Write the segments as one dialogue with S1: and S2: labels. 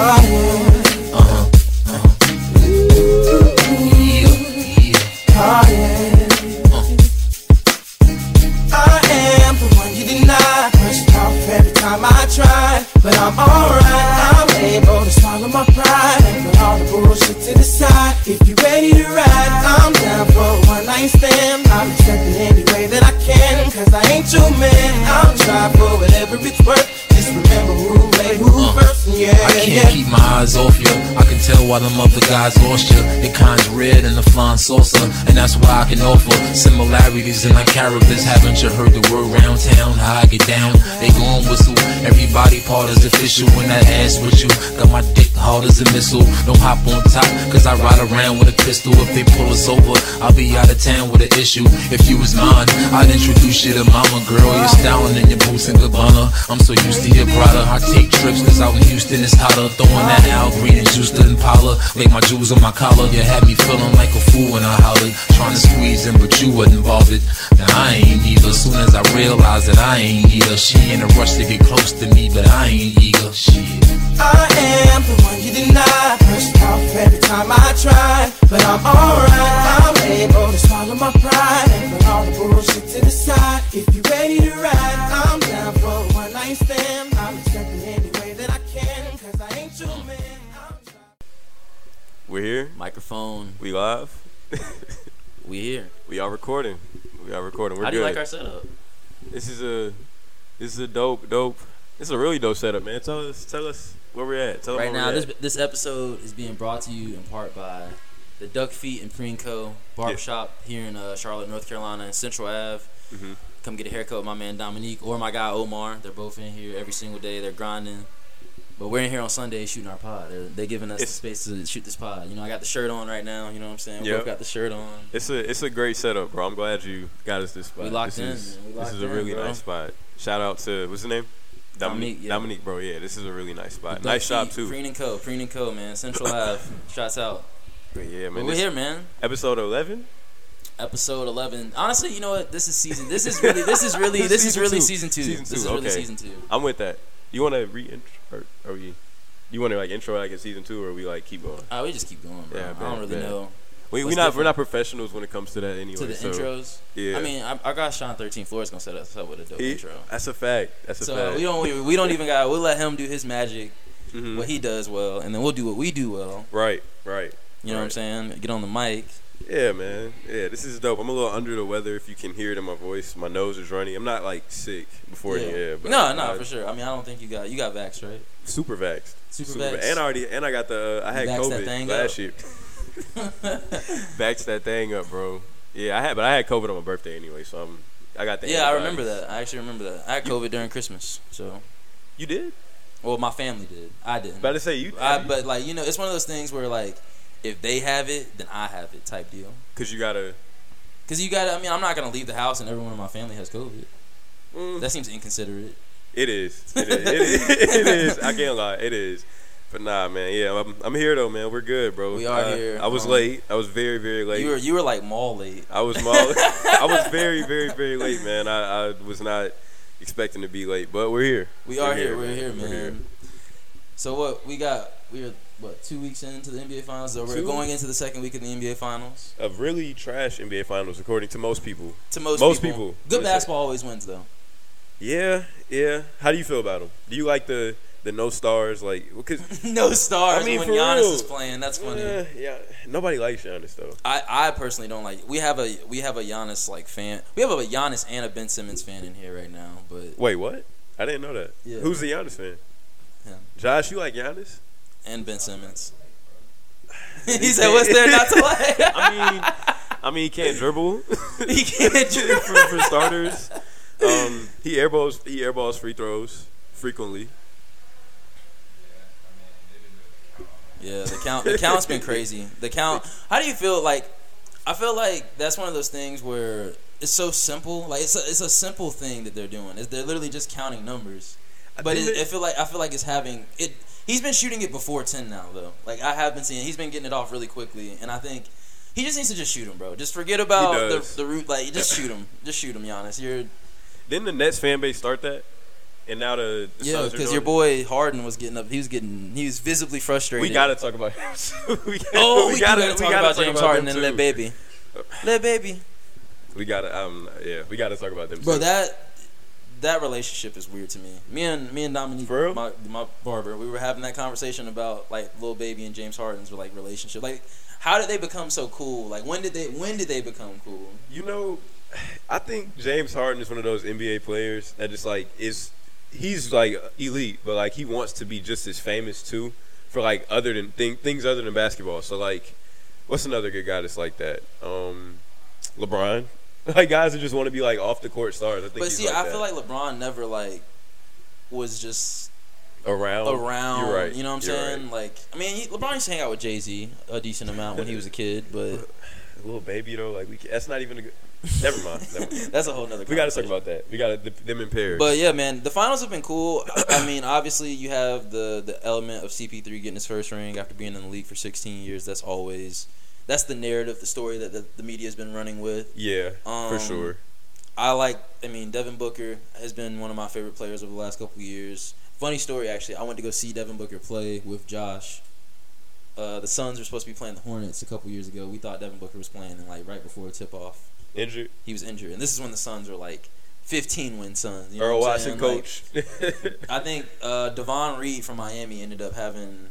S1: I
S2: why them other guys lost you. Saucer, and that's why I can offer similarities in our characters. Haven't you heard the word round town? How I get down? They gon' whistle. Everybody part is official when that ass with you. Got my dick hard as a missile. Don't hop on top, cause I ride around with a pistol. If they pull us over, I'll be out of town with an issue. If you was mine, I'd introduce you to mama girl. You're styling in your boots and Gabbana. I'm so used to your brother. I take trips cause out in Houston it's hotter. Throwing that Al Green and juice to Impala. Lay my jewels on my collar. You had me feeling like a fool when I hollered. Trying to squeeze in, but you wasn't bothered. Now I ain't either. Soon as I realized that I ain't either. She in a rush to get close to me, but I ain't eager. Shit.
S1: I am the one you deny. Pushed off every time I try. But I'm alright. I'm able to swallow my pride and put all the bullshit to the side. If you ready to ride, I'm down for a one night stand. I'll accept it any way that I can. Cause I ain't your man.
S3: We're here.
S4: Microphone.
S3: We live.
S4: We here.
S3: we are recording. We are recording. We're
S4: How do
S3: good.
S4: you like our setup?
S3: this is a this is a dope dope. This is a really dope setup, man. Tell us tell us where we're at. Tell
S4: Right now, this this episode is being brought to you in part by the Duck Feet and Preen Co. Barbershop here in uh, Charlotte, North Carolina, in Central Ave.
S3: Mhm.
S4: Come get a haircut with my man Dominique or my guy Omar. They're both in here every single day. They're grinding. But we're in here on Sunday shooting our pod. They're, they're giving us the space to shoot this pod. You know, I got the shirt on right now. You know what I'm saying? We
S3: Yep.
S4: both got the shirt on.
S3: It's a it's a great setup, bro. I'm glad you got us this spot.
S4: We locked
S3: this
S4: in,
S3: Is.
S4: We
S3: this is a really nice spot. Shout out to what's the name?
S4: Dominique, yeah.
S3: Dominique, bro. Yeah, this is a really nice spot. Nice shop too.
S4: Preen and Co. Preen and Co. Man, Central Ave. Shots out.
S3: But yeah, man.
S4: we're here, man.
S3: Episode 11.
S4: episode 11 honestly you know what this is season this is really this is really this is
S3: Season
S4: really
S3: two.
S4: season two
S3: Season
S4: this
S3: two,
S4: is really
S3: okay.
S4: season two
S3: I'm with that. You want to re-intro? Or, or we, you want to like intro like in season two, or we like keep going?
S4: uh, we just keep going bro
S3: Yeah,
S4: i
S3: bet,
S4: don't really
S3: bet.
S4: know
S3: We we not we're not professionals when it comes to that anyway.
S4: to the
S3: so,
S4: intros
S3: Yeah.
S4: i mean I, our guy sean 13 floors gonna set us up with a dope
S3: He-
S4: intro
S3: That's a fact. That's a
S4: so
S3: fact.
S4: So we don't we, we don't even got we'll let him do his magic
S3: Mhm.
S4: what he does well and then we'll do what we do well
S3: Right, right.
S4: you know what i'm saying get on the mic
S3: Yeah, man. Yeah, this is dope. I'm a little under the weather if you can hear it in my voice. My nose is running. I'm not like sick before
S4: yeah.
S3: the air, but
S4: no no
S3: I-
S4: for sure i mean i don't think you got you got vax right
S3: Super vaxxed.
S4: super,
S3: Super
S4: vax
S3: And I already and I got the uh, I had
S4: Vaxxed
S3: COVID last
S4: up.
S3: year. Vaxxed that thing up, bro. Yeah, I had but I had COVID on my birthday anyway, so I'm I got the
S4: yeah i remember that i actually remember that i had covid during christmas so
S3: You did?
S4: well my family did i didn't
S3: About to say you
S4: I, but like you know, it's one of those things where like, if they have it, then I have it type deal.
S3: because you gotta.
S4: Cause you got, to I mean, I'm not gonna leave the house and everyone in my family has COVID.
S3: Mm,
S4: That seems inconsiderate.
S3: it is. It is. It is. it is. I can't lie. It is. But nah, man. Yeah, I'm, I'm here though, man. We're good, bro.
S4: We are
S3: Uh,
S4: here.
S3: I was
S4: Um,
S3: late. I was very, very late.
S4: You were you were like mall late.
S3: I was small. I was very, very, very late, man. I, I was not expecting to be late, but we're here.
S4: We are
S3: We're
S4: here.
S3: here,
S4: We're
S3: man.
S4: here,
S3: We're
S4: man.
S3: here.
S4: So what we got? We're what two weeks into the NBA finals. So we're going into the second week of the NBA finals.
S3: A really trash NBA Finals, according to most people.
S4: To most
S3: Most
S4: people,
S3: people.
S4: good basketball always wins though.
S3: Yeah, yeah. How do you feel about them? Do you like the the no stars? Like, because
S4: no stars
S3: I mean,
S4: when Giannis
S3: real.
S4: is playing. That's funny.
S3: yeah, yeah. Nobody likes Giannis though.
S4: I, I personally don't like. We have a we have a Giannis like fan. We have a Giannis and a Ben Simmons fan in here right now. But
S3: Wait, what? I didn't know that.
S4: Yeah.
S3: Who's the Giannis fan?
S4: Him.
S3: Josh, you like Giannis?
S4: And Ben Simmons. he said, "What's there not to like?"
S3: I mean, I mean, he can't dribble.
S4: he can't dribble.
S3: for, for starters. Um, he airballs he airballs free throws frequently.
S4: Yeah, the count the count's been crazy. The count. How do you feel? Like, I feel like that's one of those things where it's so simple. Like it's a, it's a simple thing that they're doing. Is they're literally just counting numbers. But it,
S3: that-
S4: I feel like I feel like it's having it. He's been shooting it before ten now though. Like I have been seeing, he's been getting it off really quickly, and I think he just needs to just shoot him, bro. Just forget about the the root. Like just shoot him. Just shoot him, Giannis. You're
S3: Didn't the Nets fan base start that? and now the, the
S4: Yeah, because your boy Harden was getting up. He was getting. He was visibly frustrated.
S3: We gotta talk about him. we,
S4: Oh, we,
S3: gotta,
S4: gotta,
S3: we
S4: talk
S3: gotta
S4: about
S3: talk
S4: James
S3: about
S4: Harden
S3: them
S4: and
S3: too.
S4: Lil Baby. Lil Baby.
S3: We gotta, um, yeah, we gotta talk about them.
S4: Bro,
S3: too.
S4: that that relationship is weird to me. Me and me and Dominique, my my barber, we were having that conversation about like Lil Baby and James Harden's like relationship. Like, how did they become so cool? Like, when did they when did they become cool?
S3: You know, I think James Harden is one of those NBA players that just like is he's like elite, but like he wants to be just as famous too for like other than thing, things other than basketball. So like, what's another good guy that's like that? Um, LeBron. Like guys that just want to be like off the court stars. I think.
S4: But see,
S3: like
S4: I
S3: that.
S4: feel like LeBron never like was just
S3: around,
S4: around.
S3: You're right.
S4: You know what I'm
S3: You're
S4: saying?
S3: right.
S4: Like, I mean, he, LeBron used to hang out with Jay Z a decent amount when he was a kid, but
S3: little baby though, like we. That's not even a good. Never mind. Never mind.
S4: that's a whole nother.
S3: We got to talk about that. We got them in pairs.
S4: But yeah, man, the finals have been cool. I mean, obviously, you have the the element of CP3 getting his first ring after being in the league for 16 years. That's always that's the narrative, the story that the, the media has been running with.
S3: yeah, for
S4: Um,
S3: sure.
S4: I like. I mean, Devin Booker has been one of my favorite players over the last couple of years. Funny story, actually. I went to go see Devin Booker play with Josh. Uh, the Suns were supposed to be playing the Hornets a couple years ago. We thought Devin Booker was playing, and like right before tip off,
S3: Injured.
S4: he was injured. And this is when the Suns were like 15 win Suns. You know
S3: Earl Watson,
S4: saying? Like,
S3: coach.
S4: I think uh, Davon Reed from Miami ended up having.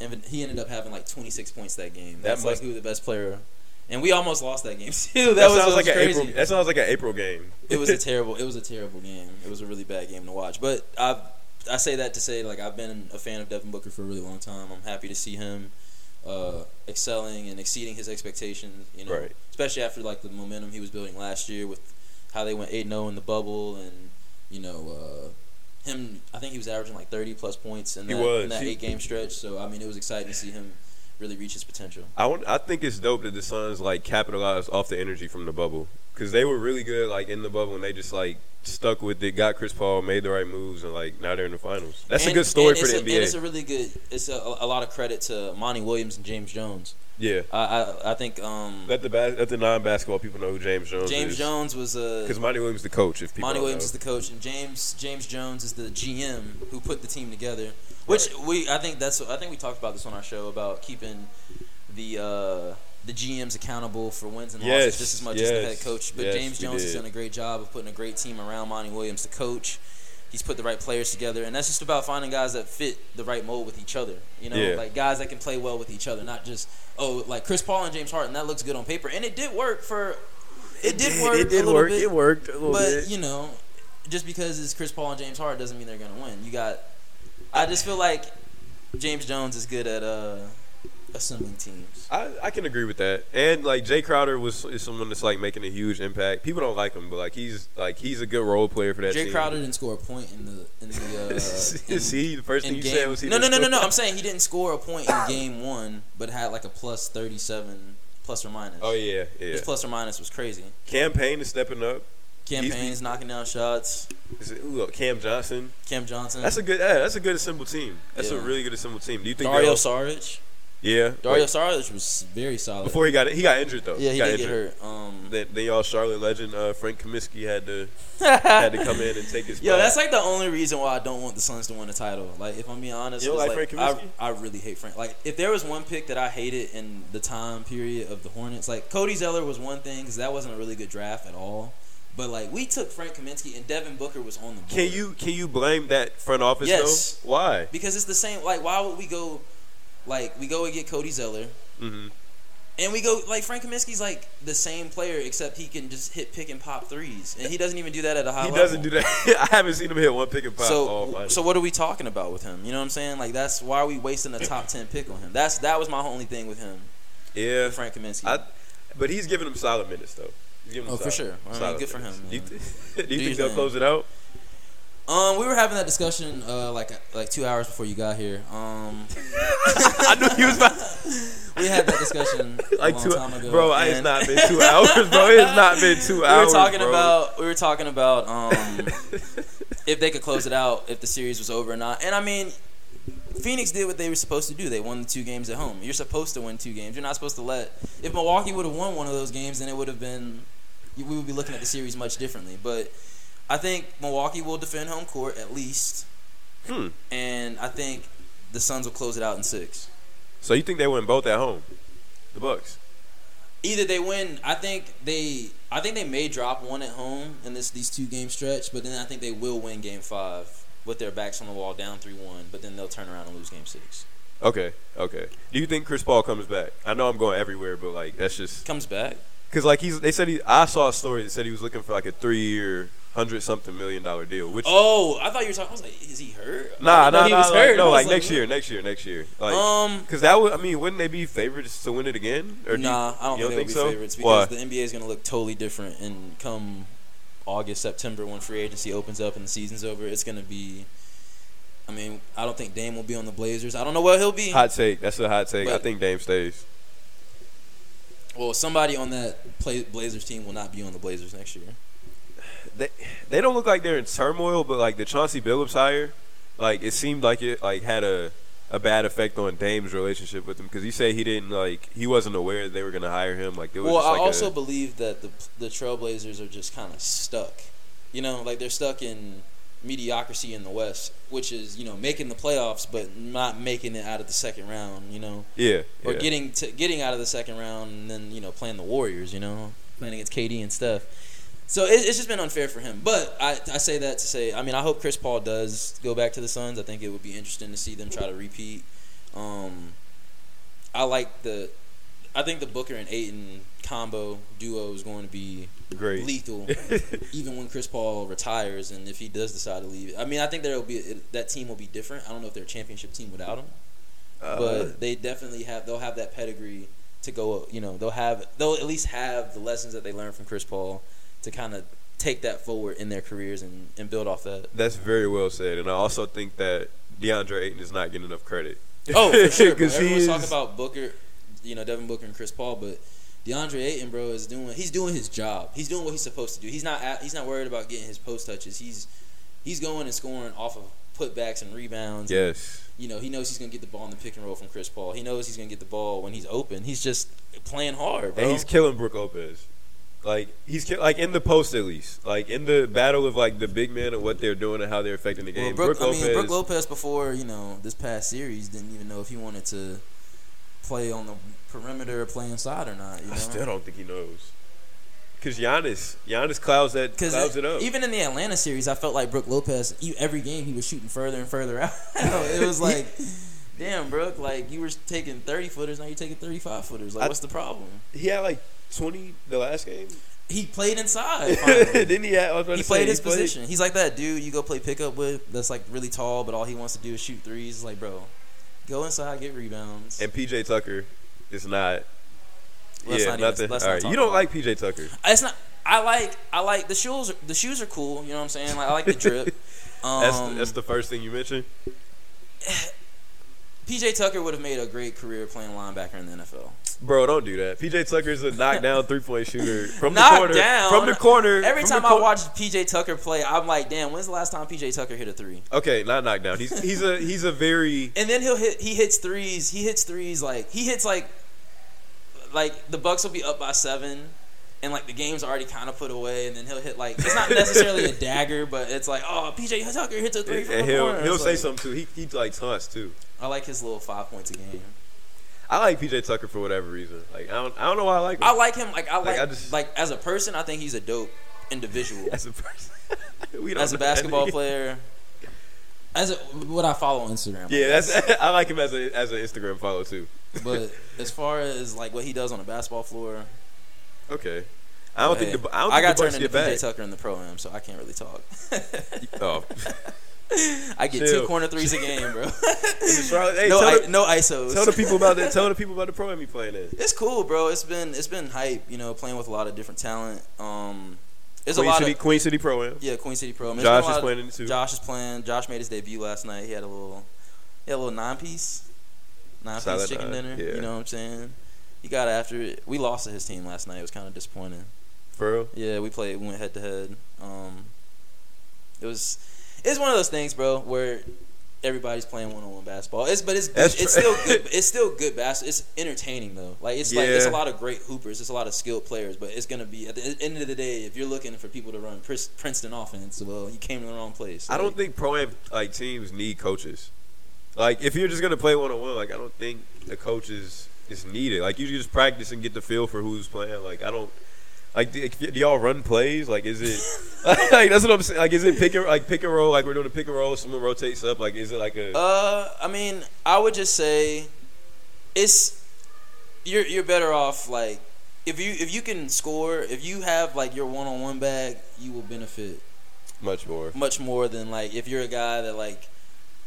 S4: Evan- He ended up having like 26 points that game.
S3: That
S4: That's
S3: must-
S4: like who the best player. And we almost lost that game too. That,
S3: That,
S4: was,
S3: sounds
S4: was
S3: like an
S4: crazy.
S3: April. That sounds like an April game.
S4: it was a terrible. It was a terrible game. It was a really bad game to watch. But I I say that to say like I've been a fan of Devin Booker for a really long time. I'm happy to see him uh, excelling and exceeding his expectations. You know,
S3: Right.
S4: especially after like the momentum he was building last year with how they went eight 0 in the bubble and you know. Uh, him, I think he was averaging like thirty plus points in that, in that eight game stretch. So I mean, it was exciting to see him really reach his potential.
S3: I want, I think it's dope that the Suns like capitalized off the energy from the bubble because they were really good like in the bubble and they just like stuck with it, got Chris Paul, made the right moves, and like now they're in the finals. That's a good story
S4: and
S3: for
S4: it's
S3: the
S4: a,
S3: NBA.
S4: And it's a really good. It's a, a lot of credit to Monty Williams and James Jones.
S3: Yeah,
S4: I I, I think um,
S3: let the bas- let the non basketball people know who James Jones
S4: James
S3: is.
S4: Jones was a
S3: because Monty Williams the coach. If people
S4: Monty Williams
S3: know.
S4: is the coach, and James James Jones is the GM who put the team together. Which we I think that's I think we talked about this on our show about keeping the uh, the GMs accountable for wins and losses
S3: Yes,
S4: just as much as the head coach. But
S3: yes,
S4: James Jones has done a great job of putting a great team around Monty Williams, the coach. He's put the right players together, and that's just about finding guys that fit the right mold with each other. You know,
S3: Yeah.
S4: like guys that can play well with each other, not just oh, like Chris Paul and James Harden. That looks good on paper, and it did work for. It did work.
S3: It did
S4: a little
S3: work.
S4: Bit,
S3: It worked a little
S4: but
S3: bit.
S4: you know, just because it's Chris Paul and James Harden doesn't mean they're gonna win. You got. I just feel like James Jones is good at uh, assembling teams.
S3: I, I can agree with that. And like Jae Crowder was is someone that's like making a huge impact. People don't like him, but like he's like he's a good role player for that
S4: Jay
S3: team.
S4: Crowder didn't score a point in the in the. Uh, in,
S3: See, the first
S4: in
S3: thing you
S4: game.
S3: said was he
S4: no, no, no, no, no. I'm saying he didn't score a point in game one, but had like a plus thirty-seven, plus or minus.
S3: Oh yeah, yeah.
S4: His plus or minus was crazy.
S3: Cam Payne is stepping up.
S4: Cam Payne is knocking down shots.
S3: Is it, look, Cam Johnson.
S4: Cam Johnson.
S3: That's a good. Yeah, that's a good assembled team. That's a really good assembled team. Do you think
S4: Dario Saric.
S3: Yeah.
S4: Dario
S3: Like,
S4: Saric was very solid.
S3: before he got he got injured though.
S4: yeah, he
S3: got
S4: did get hurt. Um,
S3: Then, then y'all Charlotte legend uh, Frank Kaminsky had to had to come in and take his.
S4: Yo,
S3: spot.
S4: that's like the only reason why I don't want the Suns to win a title. Like, if I'm being honest,
S3: You like Frank
S4: I, I really hate Frank. Like, if there was one pick that I hated in the time period of the Hornets, like Cody Zeller was one thing because that wasn't a really good draft at all. But like, we took Frank Kaminsky and Devin Booker was on the board.
S3: Can you can you blame that front office
S4: Yes.
S3: though? Why?
S4: Because it's the same. Like, why would we go? Like, we go and get Cody Zeller,
S3: hmm
S4: and we go like Frank Kaminsky's like the same player except he can just hit pick and pop threes, and he doesn't even do that at a high level.
S3: He
S4: level.
S3: doesn't do that. I haven't seen him hit one pick and pop all
S4: So, so what are we talking about with him? You know what I'm saying? Like that's why are we wasting a top ten pick on him? That's that was my only thing with him,
S3: yeah,
S4: with Frank Kaminsky.
S3: I, but he's giving him solid minutes though. He's giving him
S4: Oh, for sure. I mean,
S3: solid
S4: good for
S3: minutes.
S4: him,
S3: Do you, th- do you
S4: Do
S3: think they'll
S4: thing.
S3: close it out?
S4: Um, we were having that discussion uh, like like two hours before you got here. Um,
S3: I knew he was about
S4: we had that discussion
S3: like
S4: a long
S3: two.
S4: time ago.
S3: bro, it's not been two hours, bro. It's not been two
S4: We
S3: hours.
S4: were talking
S3: bro.
S4: about we were talking about um, if they could close it out if the series was over or not. And I mean, Phoenix did what they were supposed to do. They won the two games at home. You're supposed to win two games. You're not supposed to let. If Milwaukee would have won one of those games, then it would have been. We would be looking at the series much differently. But I think Milwaukee will defend home court at least,
S3: Hmm.
S4: and I think the Suns will close it out in six.
S3: So you think they win both at home? The Bucks.
S4: Either they win. I think they. I think they may drop one at home in this these two game stretch, but then I think they will win game five with their backs on the wall, down three one. But then they'll turn around and lose game six.
S3: Okay, okay. Do you think Chris Paul comes back? I know I'm going everywhere, but like that's just
S4: Comes back.
S3: because like he's. They said he. I saw a story that said he was looking for like a three year, hundred something million dollar deal. Which
S4: Oh, I thought you were talking. I was like, is he hurt?
S3: Nah, nah,
S4: he
S3: nah.
S4: was
S3: like-
S4: hurt.
S3: No,
S4: was
S3: like next year, next year, next year. Like,
S4: Um,
S3: because that would. I mean, wouldn't they be favorites to win it again? Or do you-
S4: Nah, I don't think they'll be
S3: so?
S4: favorites
S3: Why?
S4: because the NBA is going to look totally different and come August, September when free agency opens up and the season's over. It's going to be. I mean, I don't think Dame will be on the Blazers. I don't know what he'll be.
S3: Hot take. That's a hot take. I think Dame stays.
S4: Well, somebody on that Blazers team will not be on the Blazers next year.
S3: They they don't look like they're in turmoil, but like the Chauncey Billups hire, like it seemed like it like had a a bad effect on Dame's relationship with him because he said he didn't like he wasn't aware that they were gonna hire him. Like it was
S4: Well,
S3: like
S4: I also
S3: a,
S4: believe that the the Trailblazers are just kind of stuck. You know, like they're stuck in mediocrity in the West, which is you know making the playoffs but not making it out of the second round. You know,
S3: yeah,
S4: or
S3: yeah.
S4: getting to, getting out of the second round and then you know playing the Warriors. You know, playing against KD and stuff. So it, it's just been unfair for him. But I, I say that to say, I mean, I hope Chris Paul does go back to the Suns. I think it would be interesting to see them try to repeat. Um, I like the, I think the Booker and Ayton combo duo is going to be
S3: great.
S4: lethal, even when Chris Paul retires and if he does decide to leave. I mean, I think there will be it, that team will be different. I don't know if they're a championship team without him
S3: Uh,
S4: but they definitely have they'll have that pedigree to go you know they'll have they'll at least have the lessons that they learned from Chris Paul to kind of take that forward in their careers and, and build off that.
S3: that's very well said, and I also think that DeAndre Ayton is not getting enough credit.
S4: Oh, for sure. bro.
S3: 'Cause he
S4: Everyone's
S3: is-
S4: talking about Booker, you know, Devin Booker and Chris Paul, but DeAndre Ayton, bro, is doing he's doing his job. He's doing what he's supposed to do. He's not at, he's not worried about getting his post touches. He's he's going and scoring off of putbacks and rebounds.
S3: Yes,
S4: You know, he knows he's gonna get the ball in the pick and roll from Chris Paul. He knows he's gonna get the ball when he's open. He's just playing hard, bro.
S3: and he's killing Brook Lopez. Like he's like in the post at least, like in the battle of like the big men and what they're doing and how they're affecting the
S4: Well,
S3: game.
S4: Brook,
S3: Brook
S4: I mean, Brook Lopez before you know this past series didn't even know if he wanted to play on the perimeter or play inside or not. You know,
S3: I still don't think he knows. Cause Giannis, Giannis clouds that clouds it up.
S4: even in the Atlanta series, I felt like Brook Lopez. Every game he was shooting further and further out. it was like, damn, Brook, like you were taking thirty footers, now you're taking thirty five footers. Like,
S3: I-
S4: what's the problem?
S3: he had like twenty the last game.
S4: He played inside.
S3: Didn't he? Have, I was
S4: He
S3: to
S4: played
S3: say,
S4: his
S3: played-
S4: position. He's like that dude you go play pickup with that's like really tall, but all he wants to do is shoot threes. It's like, bro, go inside, get rebounds.
S3: And PJ Tucker is not.
S4: Let's
S3: yeah,
S4: not
S3: nothing.
S4: let's
S3: All
S4: not
S3: right, you don't like PJ Tucker.
S4: It's not. I like. I like the shoes. The shoes are cool. You know what I'm saying? Like I like the drip. Um,
S3: That's that's the first thing you mentioned.
S4: PJ Tucker would have made a great career playing linebacker in the NFL.
S3: Bro, don't do that. PJ Tucker is a knockdown three point shooter from the corner.
S4: down.
S3: From the corner.
S4: Every time
S3: the
S4: I
S3: cor-
S4: watch PJ Tucker play, I'm like, damn, when's the last time PJ Tucker hit a three?
S3: Okay, not knockdown. He's he's a he's a very
S4: And then he'll hit. He hits threes. He hits threes like he hits like like the Bucks will be up by seven. And like the game's already kind of put away, and then he'll hit like it's not necessarily a dagger, but it's like oh PJ Tucker hits a three from
S3: and
S4: the
S3: he'll
S4: corner.
S3: he'll
S4: It's
S3: say
S4: like-
S3: something too. He he like taunts too.
S4: I like his little five points a game.
S3: I like PJ Tucker for whatever reason. Like I don't I don't know why I like him.
S4: I like him. Like I like
S3: Like,
S4: like,
S3: I just-
S4: as a person, I think he's a dope individual.
S3: as a person. we don't
S4: as a basketball
S3: nigga.
S4: player, as a, what I follow on Instagram.
S3: Yeah,
S4: guess.
S3: that's I like him as a as an Instagram follow too.
S4: but as far as like what he does on the basketball floor,
S3: Okay. I don't think the I don't
S4: I got turned into PJ. Tucker in the pro am, so I can't really talk.
S3: Oh.
S4: I get
S3: Chill.
S4: two corner threes a game, bro.
S3: hey,
S4: no, I,
S3: the,
S4: no ISOs.
S3: tell the people about that. Tell the people about the pro am you playing in.
S4: It's cool, bro. It's been it's been hype. You know, playing with a lot of different talent. Um, there's
S3: Queen
S4: a lot
S3: City
S4: of
S3: Queen City Pro Am.
S4: yeah, Queen City Pro. Am.
S3: Josh is
S4: of-
S3: playing in it too.
S4: Josh is playing. Josh made his debut last night. He had a little, he had a little nine piece, nine piece chicken
S3: nine,
S4: dinner.
S3: yeah.
S4: You know what I'm saying? He got after it. We lost to his team last night. It was kind of disappointing.
S3: For real.
S4: Yeah, we played. We went head to head. Um, it was, it's one of those things, bro, where everybody's playing one on one basketball. It's but it's
S3: That's
S4: it's still good. It's still good basketball. It's entertaining though. Like it's like it's a lot of great hoopers. It's a lot of skilled players. But it's gonna be at the end of the day, if you're looking for people to run Princeton offense, well, you came to the wrong place.
S3: I don't think pro am like teams need coaches. Like if you're just gonna play one on one, like I don't think the coaches is needed. Like you just practice and get the feel for who's playing. Like I don't. Like do, y'all run plays? Like is it like that's what I'm saying? Like is it pick and like pick and roll? Like we're doing a pick and roll. Someone rotates up. Like is it like a
S4: Uh, I mean, I would just say it's you're you're better off like if you if you can score if you have like your one on one bag, you will benefit
S3: much more?
S4: much more than like if you're a guy that like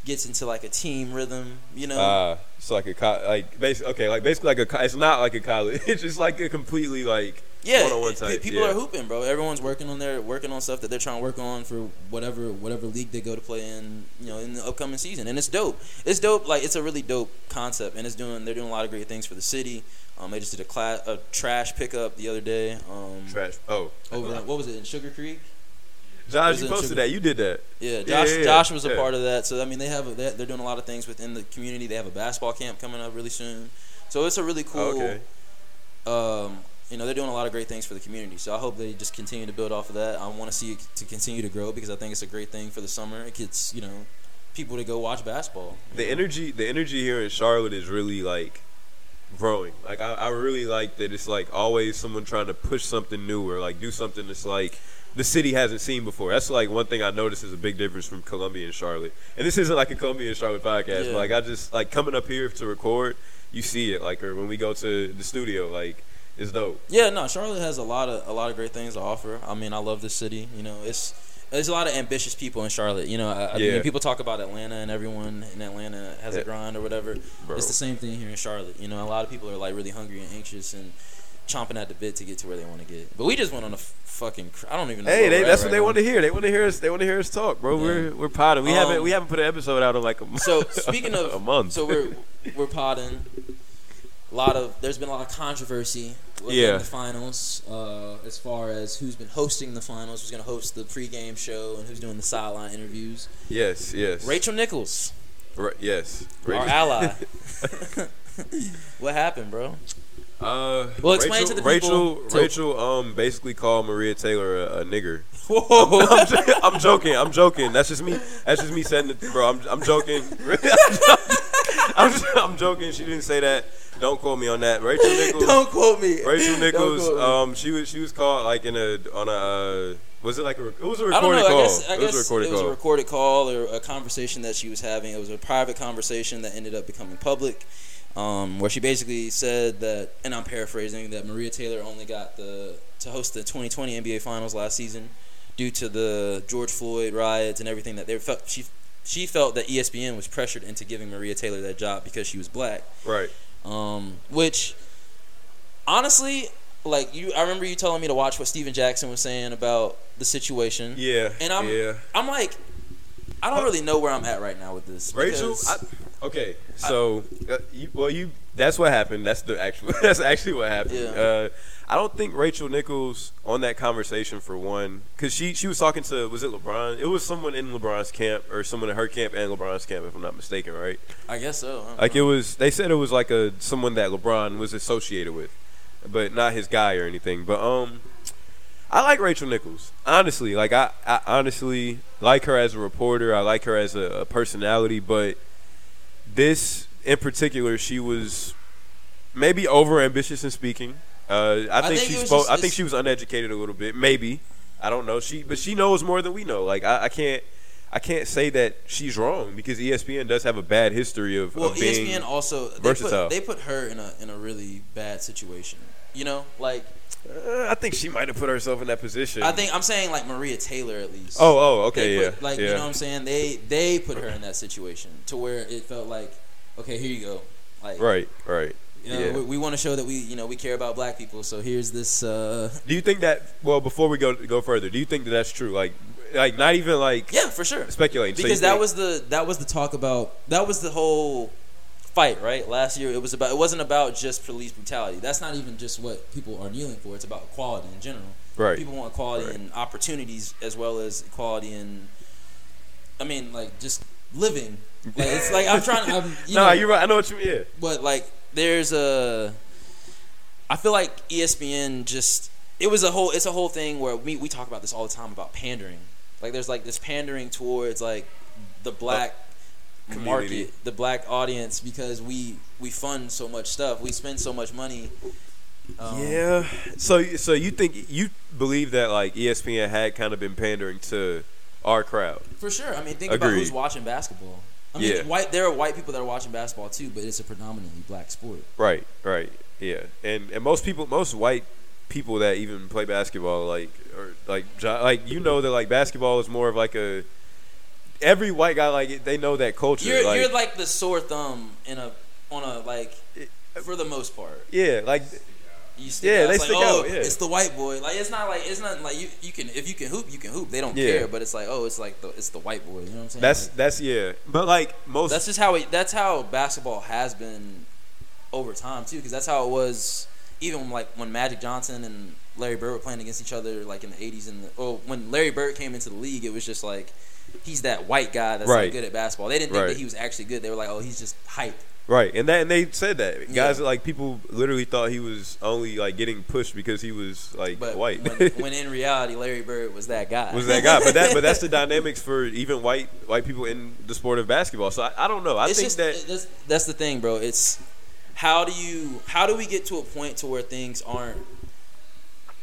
S4: gets into like a team rhythm, you know.
S3: Ah, it's like a co- like basically okay, like basically like a. co- It's not like a college. It's just like a completely like
S4: yeah,
S3: one-on-one type.
S4: people
S3: yeah.
S4: are hooping, bro. Everyone's working on their working on stuff that they're trying to work on for whatever whatever league they go to play in, you know, in the upcoming season. And it's dope. It's dope. Like it's a really dope concept, and it's doing they're doing a lot of great things for the city. Um, they just did a class a trash pickup the other day. Um,
S3: trash. Oh,
S4: over what was it in Sugar Creek?
S3: Josh, you posted that. You did that.
S4: Yeah, Josh.
S3: yeah, yeah.
S4: Josh was a part of that. So I mean, they have a, they're, they're doing a lot of things within the community. They have a basketball camp coming up really soon. So it's a really cool.
S3: Okay.
S4: Um, you know, they're doing a lot of great things for the community. So I hope they just continue to build off of that. I want to see it to continue to grow because I think it's a great thing for the summer. It gets you know people to go watch basketball.
S3: the energy the energy here in Charlotte is really like growing. Like I, I really like that it's like always someone trying to push something new or like do something that's like the city hasn't seen before. That's like one thing I noticed is a big difference from Columbia and Charlotte. And this isn't like a Columbia and Charlotte podcast,
S4: Yeah.
S3: but like I just like coming up here to record, you see it. Like or when we go to the studio, like it's dope.
S4: Yeah, no, Charlotte has a lot of a lot of great things to offer. I mean, I love this city. You know, it's there's a lot of ambitious people in Charlotte. You know, I, I
S3: Yeah.
S4: mean, people talk about Atlanta and everyone in Atlanta has
S3: Yeah.
S4: a grind or whatever.
S3: Bro.
S4: It's the same thing here in Charlotte. You know, a lot of people are like really hungry and anxious and chomping at the bit to get to where they want to get. But we just went on a f- fucking. Cr- I don't even know.
S3: Hey, they, that's
S4: right
S3: what they
S4: now.
S3: want to hear. They want to hear us. They want to hear us talk, bro.
S4: Yeah.
S3: We're we're potting. We
S4: Um,
S3: haven't we haven't put an episode out in like a month.
S4: So speaking of
S3: a month.
S4: so we're we're potting. A lot of there's been a lot of controversy within
S3: Yeah.
S4: the finals uh, as far as who's been hosting the finals, who's going to host the pregame show, and who's doing the sideline interviews.
S3: yes, yes,
S4: Rachel Nichols,
S3: Ra- yes,
S4: our ally. what happened, bro?
S3: Uh,
S4: Well, explain
S3: Rachel,
S4: to the
S3: Rachel,
S4: people- to-
S3: Rachel, um, basically called Maria Taylor a, a nigger.
S4: Whoa!
S3: I'm, jo- I'm joking. I'm joking. That's just me. That's just me saying it, bro. I'm, I'm joking. I'm, jo- I'm joking. She didn't say that. Don't quote me on that. Rachel Nichols.
S4: Don't quote me.
S3: Rachel Nichols.
S4: me.
S3: Um, she was she was called like in a on a. Uh, was it like a? It was a
S4: I don't
S3: recorded
S4: know.
S3: call.
S4: I guess, I
S3: it was a recorded
S4: it was
S3: call.
S4: a recorded call or a conversation that she was having. It was a private conversation that ended up becoming public, um, where she basically said that, and I'm paraphrasing, that Maria Taylor only got the to host the 2020 NBA Finals last season due to the George Floyd riots and everything that they felt. She she felt that ESPN was pressured into giving Maria Taylor that job because she was black
S3: right.
S4: um, which honestly, like you, I remember you telling me to watch what Stephen Jackson was saying about the situation.
S3: Yeah.
S4: and I'm,
S3: yeah.
S4: I'm like, I don't really know where I'm at right now with this.
S3: Rachel, I, okay, so uh, you, well, you that's what happened. That's the actual. That's actually what happened.
S4: Yeah.
S3: Uh, I don't think Rachel Nichols on that conversation for one, because she she was talking to was it LeBron? It was someone in LeBron's camp or someone in her camp and LeBron's camp, if I'm not mistaken, right?
S4: I guess so. I
S3: Like it was. They said it was like a someone that LeBron was associated with, but not his guy or anything. But um. I like Rachel Nichols. Honestly, like I, I honestly like her as a reporter. I like her as a, a personality, but this in particular, she was maybe over ambitious in speaking. Uh, I, think,
S4: think
S3: she
S4: was
S3: spoke.
S4: just-
S3: I think she was uneducated a little bit. Maybe I don't know. She, but she knows more than we know. Like I, I can't, I can't say that she's wrong because ESPN does have a bad history of,
S4: well,
S3: of being.
S4: ESPN also they
S3: versatile.
S4: put, they put her in a in a really bad situation. You know, like
S3: Uh, I think she might have put herself in that position.
S4: I think I'm saying like Maria Taylor at least.
S3: Oh, oh, okay,
S4: They
S3: yeah,
S4: like
S3: yeah.
S4: you know what I'm saying. They they put her in that situation to where it felt like, okay, here you go. Like
S3: Right, right.
S4: You know,
S3: Yeah.
S4: we, we want to show that we, you know, we care about black people. So here's this. Uh,
S3: Do you think that? Well, before we go go further, do you think that that's true? Like, like not even like
S4: yeah, for sure.
S3: speculating. So
S4: Because that
S3: think-
S4: was the that was the talk about that was the whole fight right last year. It was about it wasn't about just police brutality. That's not even just what people are kneeling for. It's about equality in general.
S3: right.
S4: People want equality
S3: Right.
S4: in opportunities as well as equality in. I mean, like just living. Like it's like I'm trying. I'm, you
S3: nah,
S4: know,
S3: you're right. I know what you mean.
S4: But like there's a I feel like ESPN just it was a whole it's a whole thing where we we talk about this all the time about pandering. Like there's like this pandering towards like the black
S3: Community.
S4: market, the black audience because we we fund so much stuff. We spend so much money. Um,
S3: Yeah. So so you think you believe that like ESPN had kind of been pandering to our crowd?
S4: For sure. I mean, think about who's watching basketball. I mean,
S3: Yeah.
S4: white. There are white people that are watching basketball too, but it's a predominantly black sport.
S3: Right. Right. Yeah. And and most people, most white people that even play basketball, like or like like you know that like basketball is more of like a every white guy like they know that culture.
S4: You're
S3: like,
S4: you're like the sore thumb in a on a like uh, for the most part.
S3: yeah, like Yeah,
S4: out.
S3: they
S4: It's
S3: stick
S4: like, oh,
S3: out, yeah.
S4: It's the white boy. Like it's not like it's not like you you can if you can hoop you can hoop. They don't
S3: Yeah.
S4: care. But it's like oh it's like the it's the white boy. You know what I'm saying?
S3: that's
S4: Like,
S3: that's yeah. But like most
S4: that's just how it, that's how basketball has been over time too. Because that's how it was even like when Magic Johnson and Larry Bird were playing against each other like in the 80s and the, oh when Larry Bird came into the league it was just like he's that white guy that's
S3: Right.
S4: good at basketball. They didn't think
S3: Right.
S4: that he was actually good. They were like oh he's just hype.
S3: right, and that and they said that guys
S4: Yeah.
S3: like people literally thought he was only like getting pushed because he was like
S4: But
S3: white.
S4: when, when in reality Larry Bird was that guy.
S3: was that guy. But that but that's the dynamics for even white white people in the sport of basketball. So I, I don't know. I
S4: it's
S3: think
S4: just
S3: that
S4: that's, that's the thing, bro. It's how do you how do we get to a point to where things aren't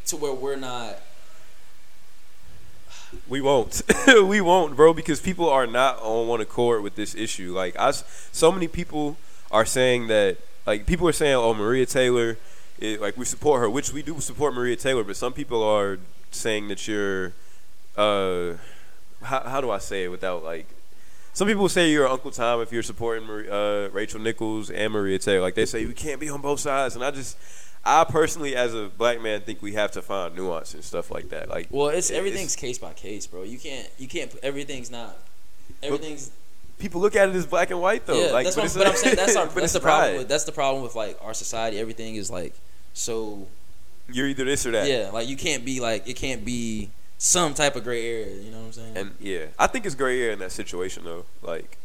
S4: to where we're not
S3: we won't. we won't, bro, because people are not on one accord with this issue. Like I, so many people are saying that like people are saying, "Oh, Maria Taylor, it, like we support her," which we do support Maria Taylor, but some people are saying that you're uh how, how do I say it without like some people say you're Uncle Tom if you're supporting uh, Rachel Nichols and Maria Taylor. Like they say, you can't be on both sides. And I just, I personally, as a black man, think we have to find nuance and stuff like that. Like,
S4: well it's
S3: it-
S4: everything's case by case, bro. You can't you can't everything's not everything's
S3: people look at it as black and white though.
S4: yeah.
S3: like,
S4: that's
S3: but,
S4: what,
S3: it's
S4: but
S3: a-
S4: I'm saying that's our that's the problem
S3: pride.
S4: with that's the problem with like our society. Everything is like so
S3: You're either this or that.
S4: yeah. Like you can't be like it can't be some type of gray area. You know what I'm saying?
S3: And yeah, I think it's gray area in that situation though. Like,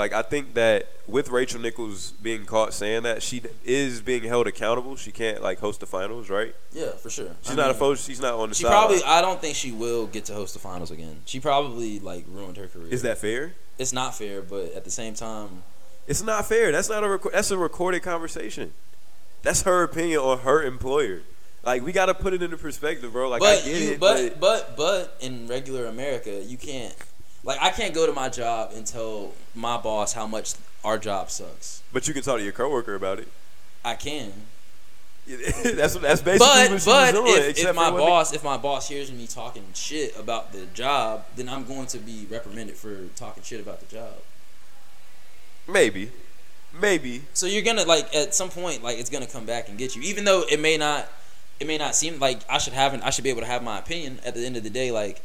S3: like I think that with Rachel Nichols being caught saying that she is being held accountable. She can't like host the finals, right?
S4: yeah, for sure.
S3: She's
S4: I
S3: not a
S4: mean,
S3: fo- She's not on the
S4: She
S3: side.
S4: probably. I don't think she will get to host the finals again. She probably like ruined her career.
S3: Is that fair?
S4: It's not fair, but at the same time,
S3: It's not fair. That's not a reco- that's a recorded conversation. That's her opinion on her employer. Like we got to put it into perspective, bro. Like I
S4: but
S3: get
S4: you,
S3: it,
S4: but, but but in regular America, you can't. Like I can't go to my job and tell my boss how much our job sucks.
S3: but you can talk to your coworker about it.
S4: I can,
S3: that's that's basically
S4: but
S3: what
S4: but
S3: doing.
S4: if, if my boss if my boss hears me talking shit about the job, then I'm going to be reprimanded for talking shit about the job.
S3: maybe, maybe
S4: So you're gonna like at some point like it's gonna come back and get you, even though it may not it may not seem like I should have an, I should be able to have my opinion. At the end of the day, like